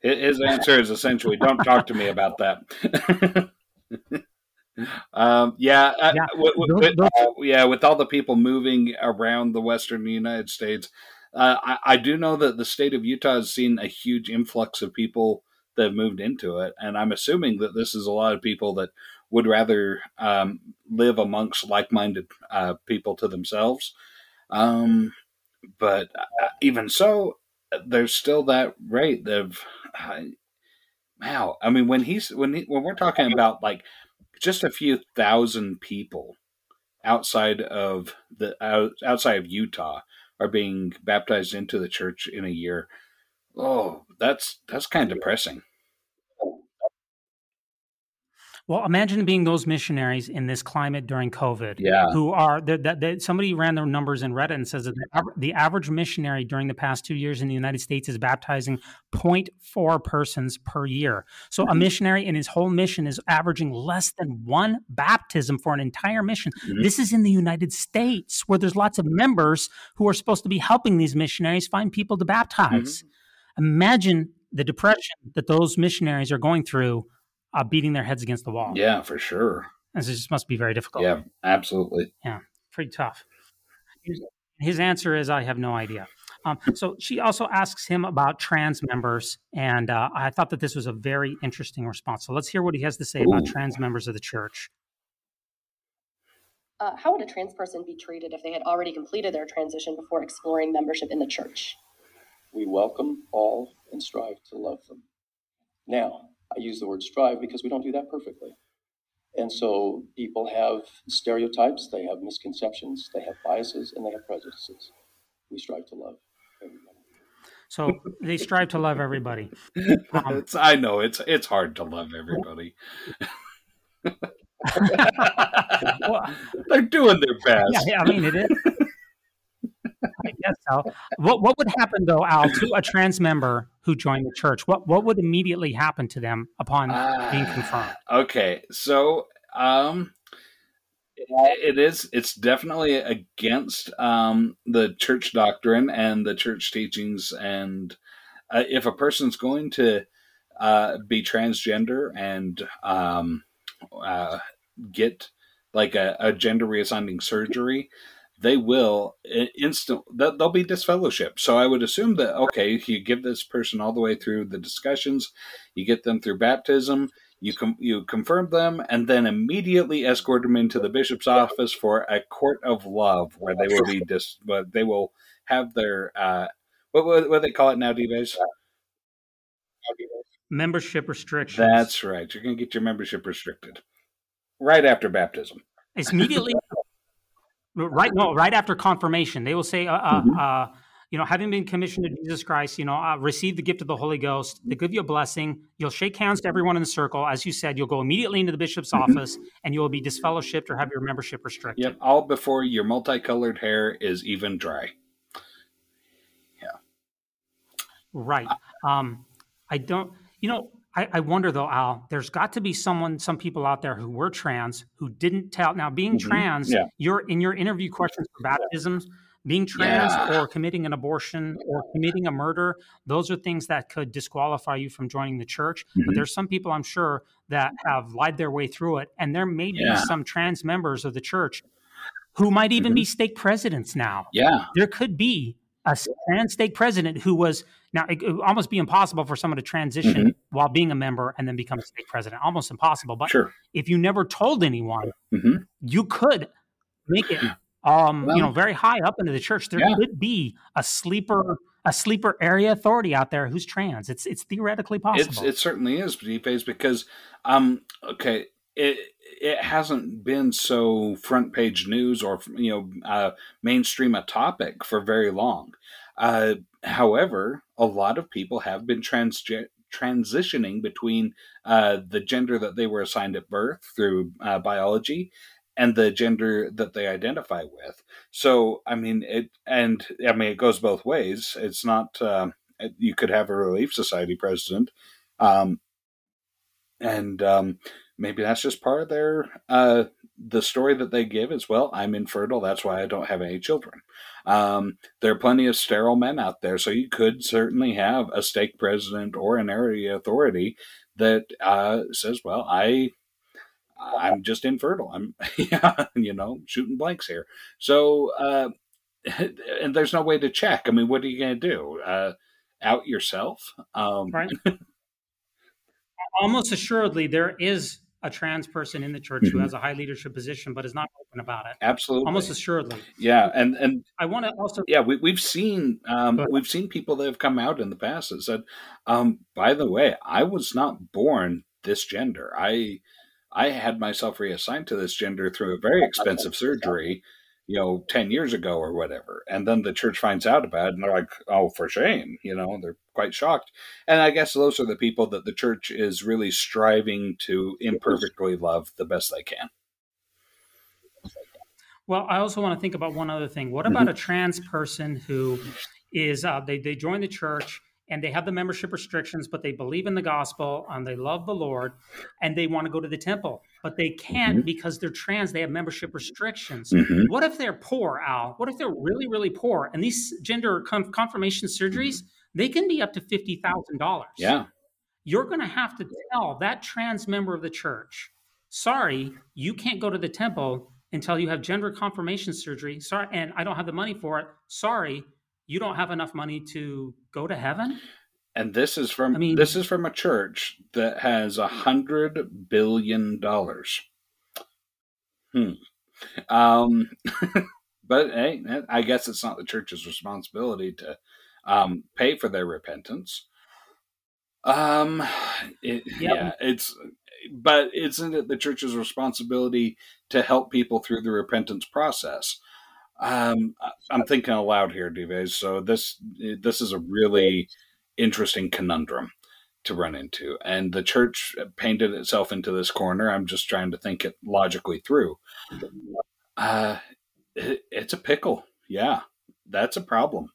[SPEAKER 3] his answer is essentially, "Don't talk to me about that." Um, yeah, uh, yeah. with, with, uh, yeah, with all the people moving around the western United States, uh, I, I, do know that the state of Utah has seen a huge influx of people that have moved into it, and I'm assuming that this is a lot of people that would rather um, live amongst like-minded uh, people to themselves. Um, but uh, even so, there's still that rate of wow. I mean, when he's when he, when we're talking about like just a few thousand people outside of the outside of Utah are being baptized into the church in a year. Oh, that's that's kind of depressing.
[SPEAKER 2] Well, imagine being those missionaries in this climate during COVID.
[SPEAKER 3] Yeah.
[SPEAKER 2] Who are that? Somebody ran their numbers in Reddit and says that the, the, average missionary during the past two years in the United States is baptizing 0.4 persons per year. So mm-hmm. a missionary in his whole mission is averaging less than one baptism for an entire mission. Mm-hmm. This is in the United States where there's lots of members who are supposed to be helping these missionaries find people to baptize. Mm-hmm. Imagine the depression that those missionaries are going through uh, beating their heads against the wall.
[SPEAKER 3] Yeah, for sure.
[SPEAKER 2] This just must be very difficult.
[SPEAKER 3] Yeah, absolutely.
[SPEAKER 2] Yeah, pretty tough. His answer is, I have no idea. Um, so she also asks him about trans members, and uh, I thought that this was a very interesting response. So let's hear what he has to say Ooh. about trans members of the church.
[SPEAKER 5] Uh, how would a trans person be treated if they had already completed their transition before exploring membership in the church?
[SPEAKER 4] We welcome all and strive to love them. Now, I use the word strive because we don't do that perfectly. And so people have stereotypes, they have misconceptions, they have biases, and they have prejudices. We strive to love everybody.
[SPEAKER 2] So they strive to love everybody.
[SPEAKER 3] Um, I know it's it's hard to love everybody. well, They're doing their best.
[SPEAKER 2] Yeah, yeah, I mean it is. Guess so. What what would happen though, Al, to a trans member who joined the church? What what would immediately happen to them upon uh, being confirmed?
[SPEAKER 3] Okay, so um, it is it's definitely against um, the church doctrine and the church teachings, and uh, if a person's going to uh, be transgender and um, uh, get like a, a gender reassigning surgery they will instant that they'll be disfellowship. So I would assume that okay, you give this person all the way through the discussions, you get them through baptism, you com- you confirm them, and then immediately escort them into the bishop's office for a court of love, where they will be dis- but they will have their uh, what what, what they call it now, Dives?
[SPEAKER 2] Membership restrictions.
[SPEAKER 3] That's right. You're going to get your membership restricted right after baptism.
[SPEAKER 2] It's immediately right no right. after confirmation. They will say uh, uh, mm-hmm. uh, you know having been commissioned to jesus christ you know uh, receive the gift of the holy ghost they give you a blessing. You'll shake hands to everyone in the circle. As you said you'll go immediately into the bishop's mm-hmm. office and you will be disfellowshipped or have your membership restricted.
[SPEAKER 3] Yep all before your multicolored hair is even dry. Yeah.
[SPEAKER 2] Right. Um i don't you know I, I, wonder though, Al, there's got to be someone, some people out there who were trans who didn't tell. Now, being mm-hmm. trans, yeah. you're in your interview questions for baptisms, being trans yeah. or committing an abortion or committing a murder, those are things that could disqualify you from joining the church. Mm-hmm. But there's some people I'm sure that have lied their way through it. And there may yeah. be some trans members of the church who might even mm-hmm. be stake presidents now.
[SPEAKER 3] Yeah.
[SPEAKER 2] There could be a trans stake president who was now it would almost be impossible for someone to transition mm-hmm. while being a member and then become a stake president. Almost impossible. But
[SPEAKER 3] sure.
[SPEAKER 2] if you never told anyone, mm-hmm. you could make it um, well, you know, very high up into the church. There yeah. could be a sleeper a sleeper area authority out there who's trans. It's it's theoretically possible.
[SPEAKER 3] It's, it certainly is, because um okay, it it hasn't been so front page news or you know uh, mainstream a topic for very long. Uh, however, a lot of people have been trans transitioning between uh, the gender that they were assigned at birth through uh, biology and the gender that they identify with. So, I mean, it and I mean it goes both ways. It's not uh, you could have a relief society president, um, and um, maybe that's just part of their uh, the story that they give is well i'm infertile that's why i don't have any children. Um, there are plenty of sterile men out there so you could certainly have a stake president or an area authority that uh, says well i i'm just infertile i'm yeah, you know shooting blanks here. So uh, and there's no way to check i mean what are you going to do uh, out yourself? Um,
[SPEAKER 2] right. Almost assuredly there is a trans person in the church mm-hmm. who has a high leadership position but is not open about it.
[SPEAKER 3] Absolutely,
[SPEAKER 2] almost assuredly.
[SPEAKER 3] Yeah, and and
[SPEAKER 2] I want to also
[SPEAKER 3] yeah we we've seen um, we've seen people that have come out in the past that said, um, by the way, I was not born this gender. I I had myself reassigned to this gender through a very expensive surgery you know, 10 years ago or whatever. And then the church finds out about it and they're like, oh, for shame. You know, they're quite shocked. And I guess those are the people that the church is really striving to imperfectly love the best they can.
[SPEAKER 2] Well, I also want to think about one other thing. What about mm-hmm. a trans person who is, uh, they, they join the church and they have the membership restrictions, but they believe in the gospel and they love the Lord and they want to go to the temple, but they can't mm-hmm. because they're trans. They have membership restrictions. Mm-hmm. What if they're poor, Al? What if they're really, really poor? And these gender confirmation surgeries, they can be up to $50,000.
[SPEAKER 3] Yeah.
[SPEAKER 2] You're going to have to tell that trans member of the church, sorry, you can't go to the temple until you have gender confirmation surgery. Sorry, and I don't have the money for it. Sorry, you don't have enough money to go to heaven
[SPEAKER 3] and this is from I mean, this is from a church that has a hundred billion dollars hmm um but hey i guess it's not the church's responsibility to um, pay for their repentance Um, it, yeah. yeah, it's but isn't it the church's responsibility to help people through the repentance process? Um, I'm thinking aloud here, Dives. So this this is a really interesting conundrum to run into, and the church painted itself into this corner. I'm just trying to think it logically through. Uh, it, it's a pickle. Yeah, that's a problem.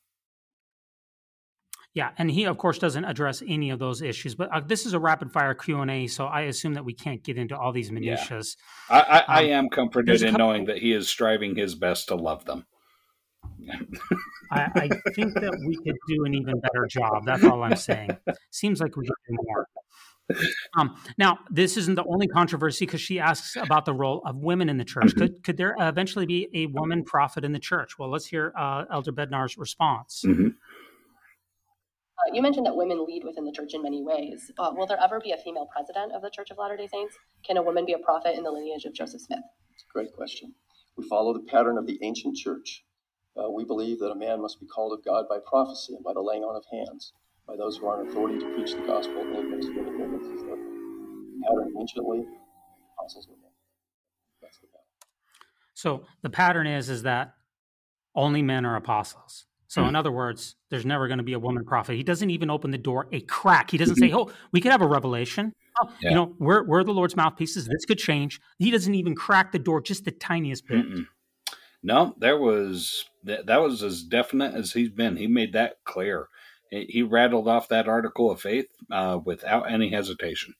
[SPEAKER 2] Yeah, and he of course doesn't address any of those issues. But uh, this is a rapid fire Q and A, so I assume that we can't get into all these minutiae.
[SPEAKER 3] Yeah. I, I, um, I, am comforted in couple, knowing that he is striving his best to love them.
[SPEAKER 2] I, I, think that we could do an even better job. That's all I'm saying. Seems like we could do more. Um, now, this isn't the only controversy because she asks about the role of women in the church. Mm-hmm. Could could there eventually be a woman prophet in the church? Well, let's hear uh, Elder Bednar's response. Mm-hmm.
[SPEAKER 5] You mentioned that women lead within the church in many ways. Uh, will there ever be a female president of the Church of Latter day Saints? Can a woman be a prophet in the lineage of Joseph Smith?
[SPEAKER 4] It's a great question. We follow the pattern of the ancient church. Uh, we believe that a man must be called of God by prophecy and by the laying on of hands, by those who are in authority to preach the gospel and administer the ordinances of the pattern anciently, apostles were men. That's the pattern.
[SPEAKER 2] So the pattern is is that only men are apostles. So, mm-hmm. in other words, there's never going to be a woman prophet. He doesn't even open the door a crack. He doesn't say, "Oh, we could have a revelation." Oh, yeah. You know, we're we're the Lord's mouthpieces. This could change. He doesn't even crack the door just the tiniest bit. Mm-mm.
[SPEAKER 3] No, there was that, that was as definite as he's been. He made that clear. He, he rattled off that article of faith uh, without any hesitation.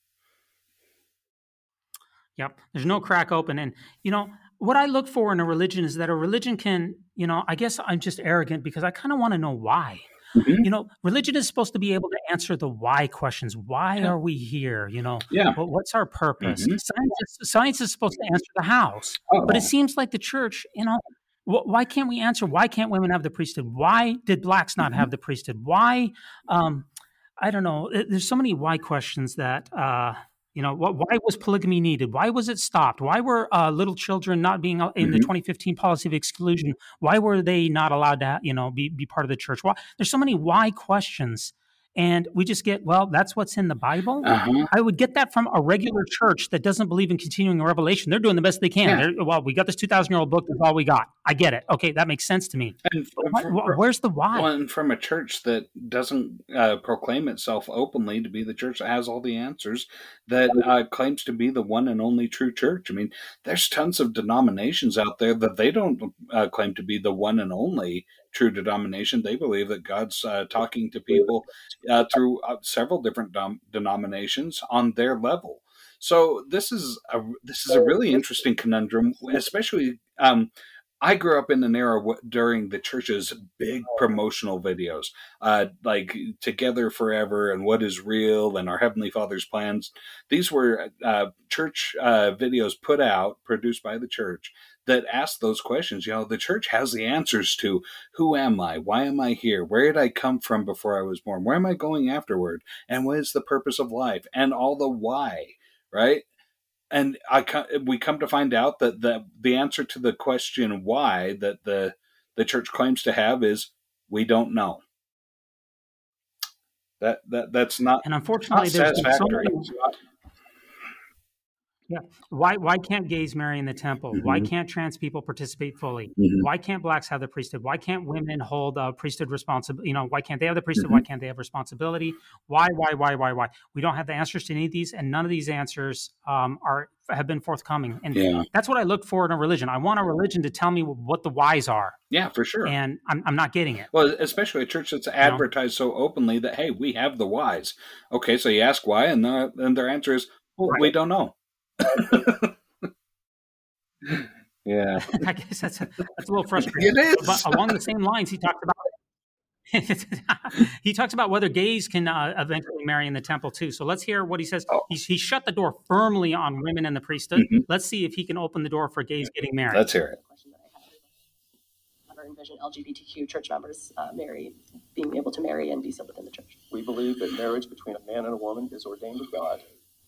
[SPEAKER 2] Yep, there's no crack open, and you know what I look for in a religion is that a religion can you know, I guess I'm just arrogant because I kind of want to know why. Mm-hmm. You know, religion is supposed to be able to answer the why questions. Why yeah. are we here? You know,
[SPEAKER 3] yeah.
[SPEAKER 2] what's our purpose? Mm-hmm. Science, is, science is supposed to answer the hows, oh. but it seems like the church, you know, why can't we answer? Why can't women have the priesthood? Why did blacks not mm-hmm. have the priesthood? Why? Um, I don't know. There's so many why questions that uh, you know, what, why was polygamy needed? Why was it stopped? Why were uh, little children not being in mm-hmm. the 2015 policy of exclusion? Why were they not allowed to, you know, be, be part of the church? Why? There's so many why questions and we just get well that's what's in the bible. Uh-huh. i would get that from a regular church that doesn't believe in continuing revelation. They're doing the best they can. Yeah. well we got this 2000 year old book that's all we got. I get it. Okay that makes sense to me. And from, where's the why?
[SPEAKER 3] well, from a church that doesn't uh, proclaim itself openly to be the church that has all the answers that uh, claims to be the one and only true church. I mean there's tons of denominations out there that they don't uh, claim to be the one and only true denomination. They believe that God's uh, talking to people uh, through uh, several different dom- denominations on their level. So this is a this is a really interesting conundrum, especially. Um, I grew up in an era w- during the church's big promotional videos, uh, like Together Forever and What is Real and Our Heavenly Father's Plans. These were uh, church uh, videos put out, produced by the church, that ask those questions. You know, the church has the answers to who am I? Why am I here? Where did I come from before I was born? Where am I going afterward? And what is the purpose of life? And all the why, right? And I we come to find out that the the answer to the question why that the the church claims to have is we don't know. That that that's not
[SPEAKER 2] and unfortunately
[SPEAKER 3] not
[SPEAKER 2] there's so many, yeah. Why why can't gays marry in the temple? Mm-hmm. Why can't trans people participate fully? Mm-hmm. Why can't blacks have the priesthood? Why can't women hold a priesthood responsibility? You know, why can't they have the priesthood? Mm-hmm. Why can't they have responsibility? Why why why why why? We don't have the answers to any of these, and none of these answers um, are have been forthcoming. And yeah. that's what I look for in a religion. I want a religion to tell me what the whys are.
[SPEAKER 3] Yeah, for sure.
[SPEAKER 2] And I'm, I'm not getting it.
[SPEAKER 3] Well, especially a church that's advertised you know? so openly that hey, we have the whys. Okay, so you ask why, and, the, and their answer is, well, right. we don't know. Yeah,
[SPEAKER 2] I guess that's a, that's a little frustrating. It is. But along the same lines, he talked about he talks about whether gays can uh, eventually marry in the temple too. So let's hear what he says. Oh. He's, he shut the door firmly on women and the priesthood. Mm-hmm. Let's see if he can open the door for gays getting married.
[SPEAKER 3] Let's hear it.
[SPEAKER 5] Ever envision LGBTQ church members uh, marry, being able to marry and be sealed within the church?
[SPEAKER 4] We believe that marriage between a man and a woman is ordained of God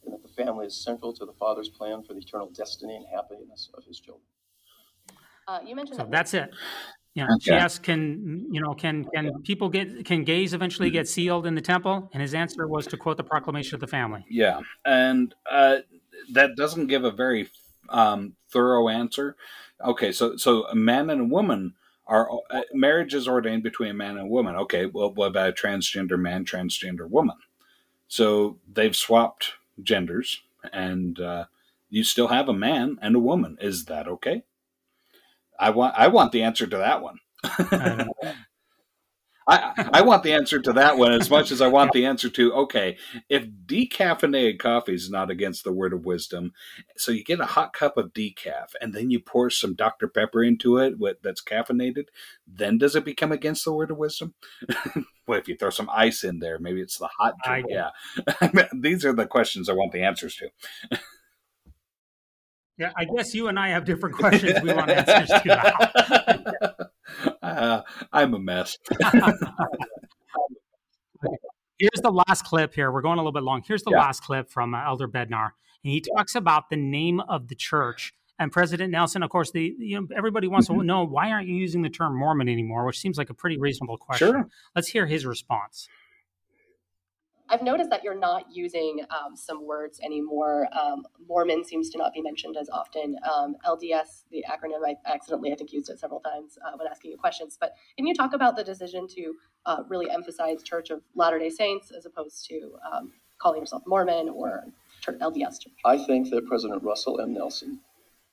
[SPEAKER 4] and that the family is central to the Father's plan for the eternal destiny and happiness of his children.
[SPEAKER 5] Uh, you mentioned
[SPEAKER 2] so
[SPEAKER 5] that
[SPEAKER 2] that's it. Yeah, okay. she asked, "Can you know? Can can people get? Can gays eventually get sealed in the temple?" And his answer was to quote the Proclamation of the Family.
[SPEAKER 3] Yeah, and uh, that doesn't give a very um, thorough answer. Okay, so so a man and a woman are uh, marriage is ordained between a man and a woman. Okay, well, what about a transgender man, transgender woman? So they've swapped genders, and uh, you still have a man and a woman. Is that okay? I want I want the answer to that one. I, I want the answer to that one as much as I want the answer to okay, if decaffeinated coffee is not against the word of wisdom, so you get a hot cup of decaf and then you pour some Dr. Pepper into it that's caffeinated, then does it become against the word of wisdom? well, if you throw some ice in there, maybe it's the hot drink. Yeah. These are the questions I want the answers to.
[SPEAKER 2] Yeah, I guess you and I have different questions we want answers to.
[SPEAKER 3] uh, I'm a mess.
[SPEAKER 2] Here's the last clip here. We're going a little bit long. Here's the yeah. last clip from uh, Elder Bednar. And he talks about the name of the church. And President Nelson, of course, the you know everybody wants mm-hmm. to know why aren't you using the term Mormon anymore, which seems like a pretty reasonable question. Sure. Let's hear his response.
[SPEAKER 5] I've noticed that you're not using um, some words anymore. Um, Mormon seems to not be mentioned as often. Um, LDS, the acronym, I accidentally, I think, used it several times uh, when asking you questions. But can you talk about the decision to uh, really emphasize Church of Latter day Saints as opposed to um, calling yourself Mormon or LDS Church?
[SPEAKER 4] I think that President Russell M. Nelson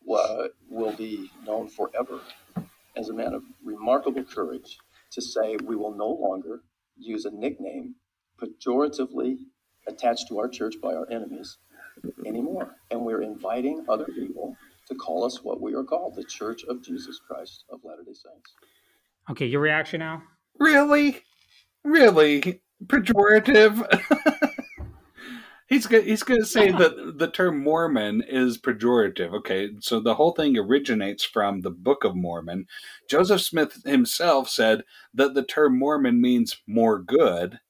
[SPEAKER 4] uh, will be known forever as a man of remarkable courage to say we will no longer use a nickname pejoratively attached to our church by our enemies anymore. And we're inviting other people to call us what we are called the Church of Jesus Christ of Latter day Saints.
[SPEAKER 2] Okay, your reaction now?
[SPEAKER 3] Really? Really? Pejorative? he's going he's going to say that the term Mormon is pejorative. Okay, so the whole thing originates from the Book of Mormon. Joseph Smith himself said that the term Mormon means more good,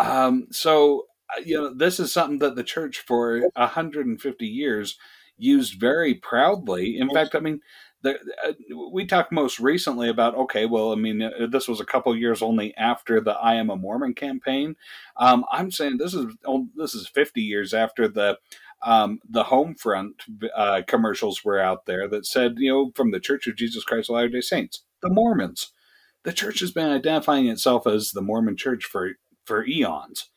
[SPEAKER 3] um, so uh, you know, this is something that the church for 150 years used very proudly. In fact, I mean, the, uh, we talked most recently about okay, well, I mean, uh, this was a couple years only after the "I Am a Mormon" campaign. Um, I'm saying this is oh, this is 50 years after the um, the Homefront uh, commercials were out there that said, you know, from the Church of Jesus Christ of Latter Day Saints, the Mormons. The church has been identifying itself as the Mormon Church for for eons.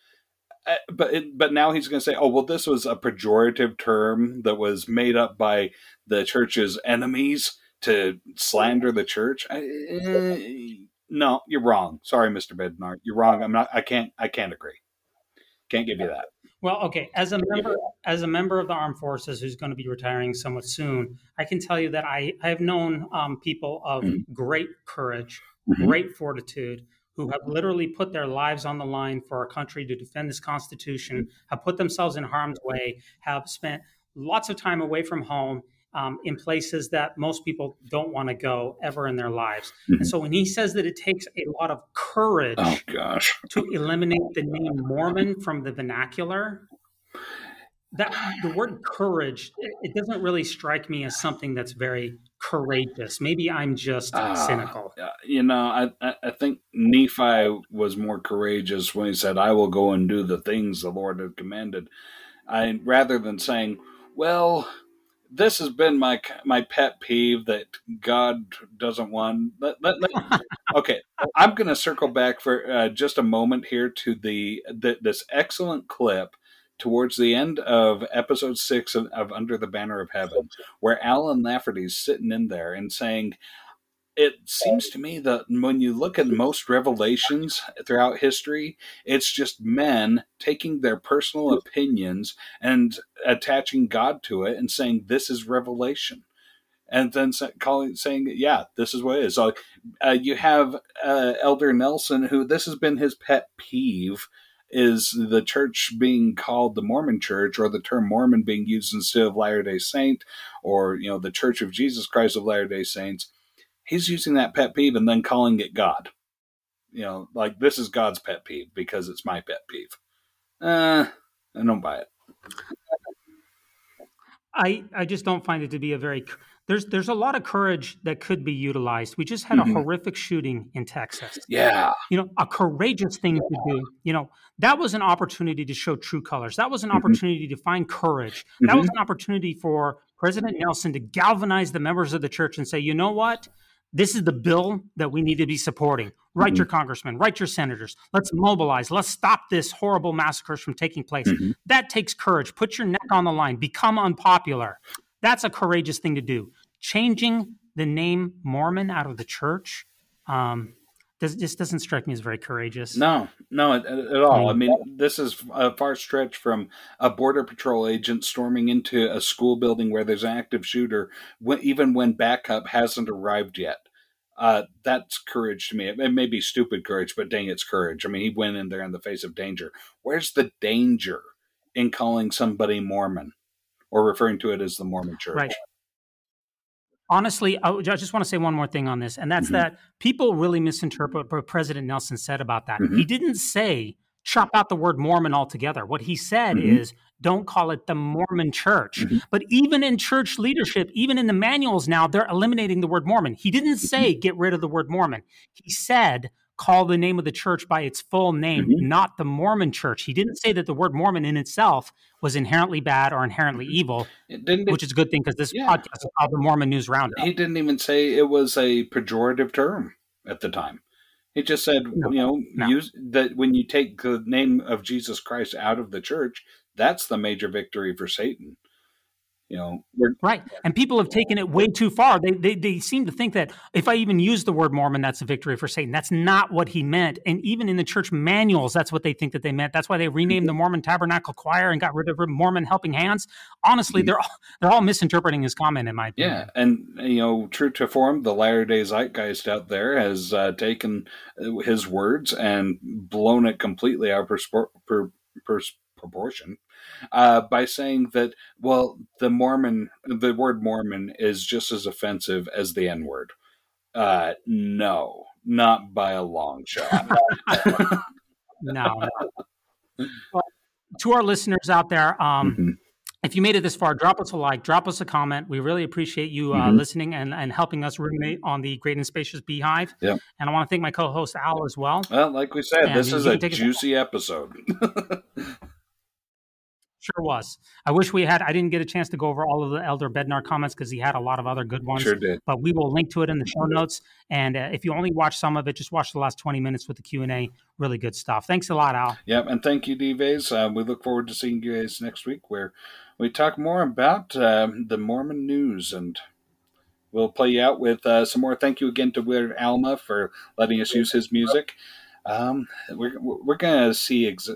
[SPEAKER 3] Uh, but it, but now he's going to say, oh well, this was a pejorative term that was made up by the church's enemies to slander the church. I, uh, no, you're wrong. Sorry, Mister Bednar, you're wrong. I'm not. I can't. I can't agree. Can't give you that.
[SPEAKER 2] Well, okay. As a member, as a member of the armed forces who's going to be retiring somewhat soon, I can tell you that I I have known um, people of mm-hmm. great courage, mm-hmm. great fortitude, who have literally put their lives on the line for our country to defend this Constitution, have put themselves in harm's way, have spent lots of time away from home um, in places that most people don't want to go ever in their lives. Mm-hmm. And so when he says that it takes a lot of courage
[SPEAKER 3] oh, gosh.
[SPEAKER 2] to eliminate the name Mormon from the vernacular, that the word courage it doesn't really strike me as something that's very courageous maybe i'm just uh, cynical
[SPEAKER 3] you know I, I think nephi was more courageous when he said i will go and do the things the lord had commanded i rather than saying well this has been my my pet peeve that God doesn't want. Let, let, let, okay, I'm going to circle back for uh, just a moment here to the, the this excellent clip towards the end of episode six of, of Under the Banner of Heaven, where Allen Lafferty's sitting in there and saying, it seems to me that when you look at most revelations throughout history, it's just men taking their personal opinions and attaching God to it and saying, This is revelation. And then calling, saying, "Yeah, this is what it is." So uh, you have uh, Elder Nelson, who this has been his pet peeve is the church being called the Mormon church or the term Mormon being used instead of Latter day Saint or, you know, the Church of Jesus Christ of Latter day Saints. He's using that pet peeve and then calling it God. You know, like this is God's pet peeve because it's my pet peeve. Uh, I don't buy it.
[SPEAKER 2] I, I just don't find it to be a very there's there's a lot of courage that could be utilized. We just had mm-hmm. a horrific shooting in Texas.
[SPEAKER 3] Yeah.
[SPEAKER 2] You know, a courageous thing to do. You know, that was an opportunity to show true colors. That was an mm-hmm. opportunity to find courage. Mm-hmm. That was mm-hmm. an opportunity for President Nelson to galvanize the members of the church and say, "You know what? This is the bill that we need to be supporting. Write your mm-hmm. congressmen, write your senators. Let's mobilize. Let's stop this horrible massacres from taking place. Mm-hmm. That takes courage. Put your neck on the line. Become unpopular. That's a courageous thing to do. Changing the name Mormon out of the church um, does, just doesn't strike me as very courageous.
[SPEAKER 3] No, no, at, at all. I mean, this is a far stretch from a border patrol agent storming into a school building where there's an active shooter, even when backup hasn't arrived yet. Uh, that's courage to me. It may be stupid courage, but dang, it's courage. I mean, he went in there in the face of danger. Where's the danger in calling somebody Mormon? Or referring to it as the Mormon Church.
[SPEAKER 2] Right. Honestly, I just want to say one more thing on this, and that's mm-hmm. that people really misinterpret what President Nelson said about that. Mm-hmm. He didn't say chop out the word Mormon altogether. What he said mm-hmm. is don't call it the Mormon church. Mm-hmm. But even in church leadership, even in the manuals now, they're eliminating the word Mormon. He didn't say mm-hmm. get rid of the word Mormon. He said call the name of the church by its full name, mm-hmm. not the Mormon church. He didn't say that the word Mormon in itself was inherently bad or inherently mm-hmm. evil, which is a good thing because this yeah. podcast is called the Mormon News Roundup.
[SPEAKER 3] He didn't even say it was a pejorative term at the time. He just said, no, you know, no. use that when you take the name of Jesus Christ out of the church, that's the major victory for Satan you know
[SPEAKER 2] right and people have taken it way too far. They, they they seem to think that if i even use the word mormon that's a victory for satan. That's not what he meant and even in the church manuals that's what they think that they meant. That's why they renamed the mormon tabernacle choir and got rid of mormon helping hands. Honestly mm-hmm. they're all they're all misinterpreting his comment in my opinion.
[SPEAKER 3] yeah and you know true to form the latter day zeitgeist out there has uh, taken his words and blown it completely out of per, per, per, proportion uh, by saying that, well, the Mormon, the word Mormon is just as offensive as the N word. Uh, no, not by a long shot.
[SPEAKER 2] no. no. Well, to our listeners out there, um, mm-hmm. if you made it this far, drop us a like, drop us a comment. We really appreciate you uh, mm-hmm. listening and, and helping us ruminate on the Great and Spacious Beehive.
[SPEAKER 3] Yeah.
[SPEAKER 2] And I want to thank my co-host Al as well.
[SPEAKER 3] Well, like we said, and this is a juicy episode.
[SPEAKER 2] Sure was. I wish we had. I didn't get a chance to go over all of the Elder Bednar comments because he had a lot of other good ones.
[SPEAKER 3] Sure did.
[SPEAKER 2] But we will link to it in the show notes. And uh, if you only watch some of it, just watch the last twenty minutes with the Q and A. Really good stuff. Thanks a lot, Al.
[SPEAKER 3] Yep, and thank you, Dives. Uh, we look forward to seeing you guys next week, where we talk more about um, the Mormon news and. We'll play you out with uh, some more. Thank you again to Weird Alma for letting us use his music. Um, we're we're gonna see ex-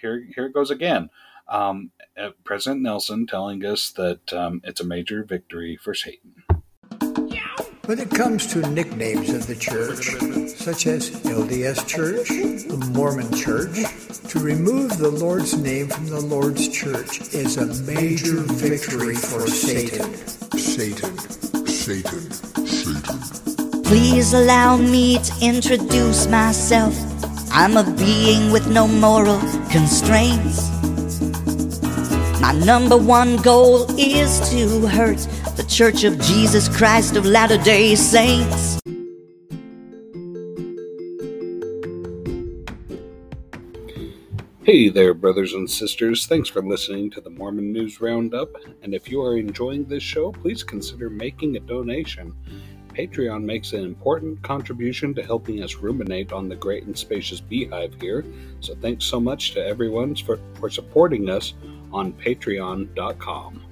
[SPEAKER 3] here. Here it goes again um, uh, President Nelson telling us that um, it's a major victory for Satan.
[SPEAKER 6] When it comes to nicknames of the church, such as LDS Church, the Mormon Church, to remove the Lord's name from the Lord's church is a major victory for Satan.
[SPEAKER 7] Satan, Satan, Satan.
[SPEAKER 1] Please allow me to introduce myself. I'm a being with no moral constraints. My number one goal is to hurt the Church of Jesus Christ of Latter day Saints.
[SPEAKER 3] Hey there, brothers and sisters. Thanks for listening to the Mormon News Roundup. And if you are enjoying this show, please consider making a donation. Patreon makes an important contribution to helping us ruminate on the great and spacious beehive here. So thanks so much to everyone for, for supporting us on patreon.com.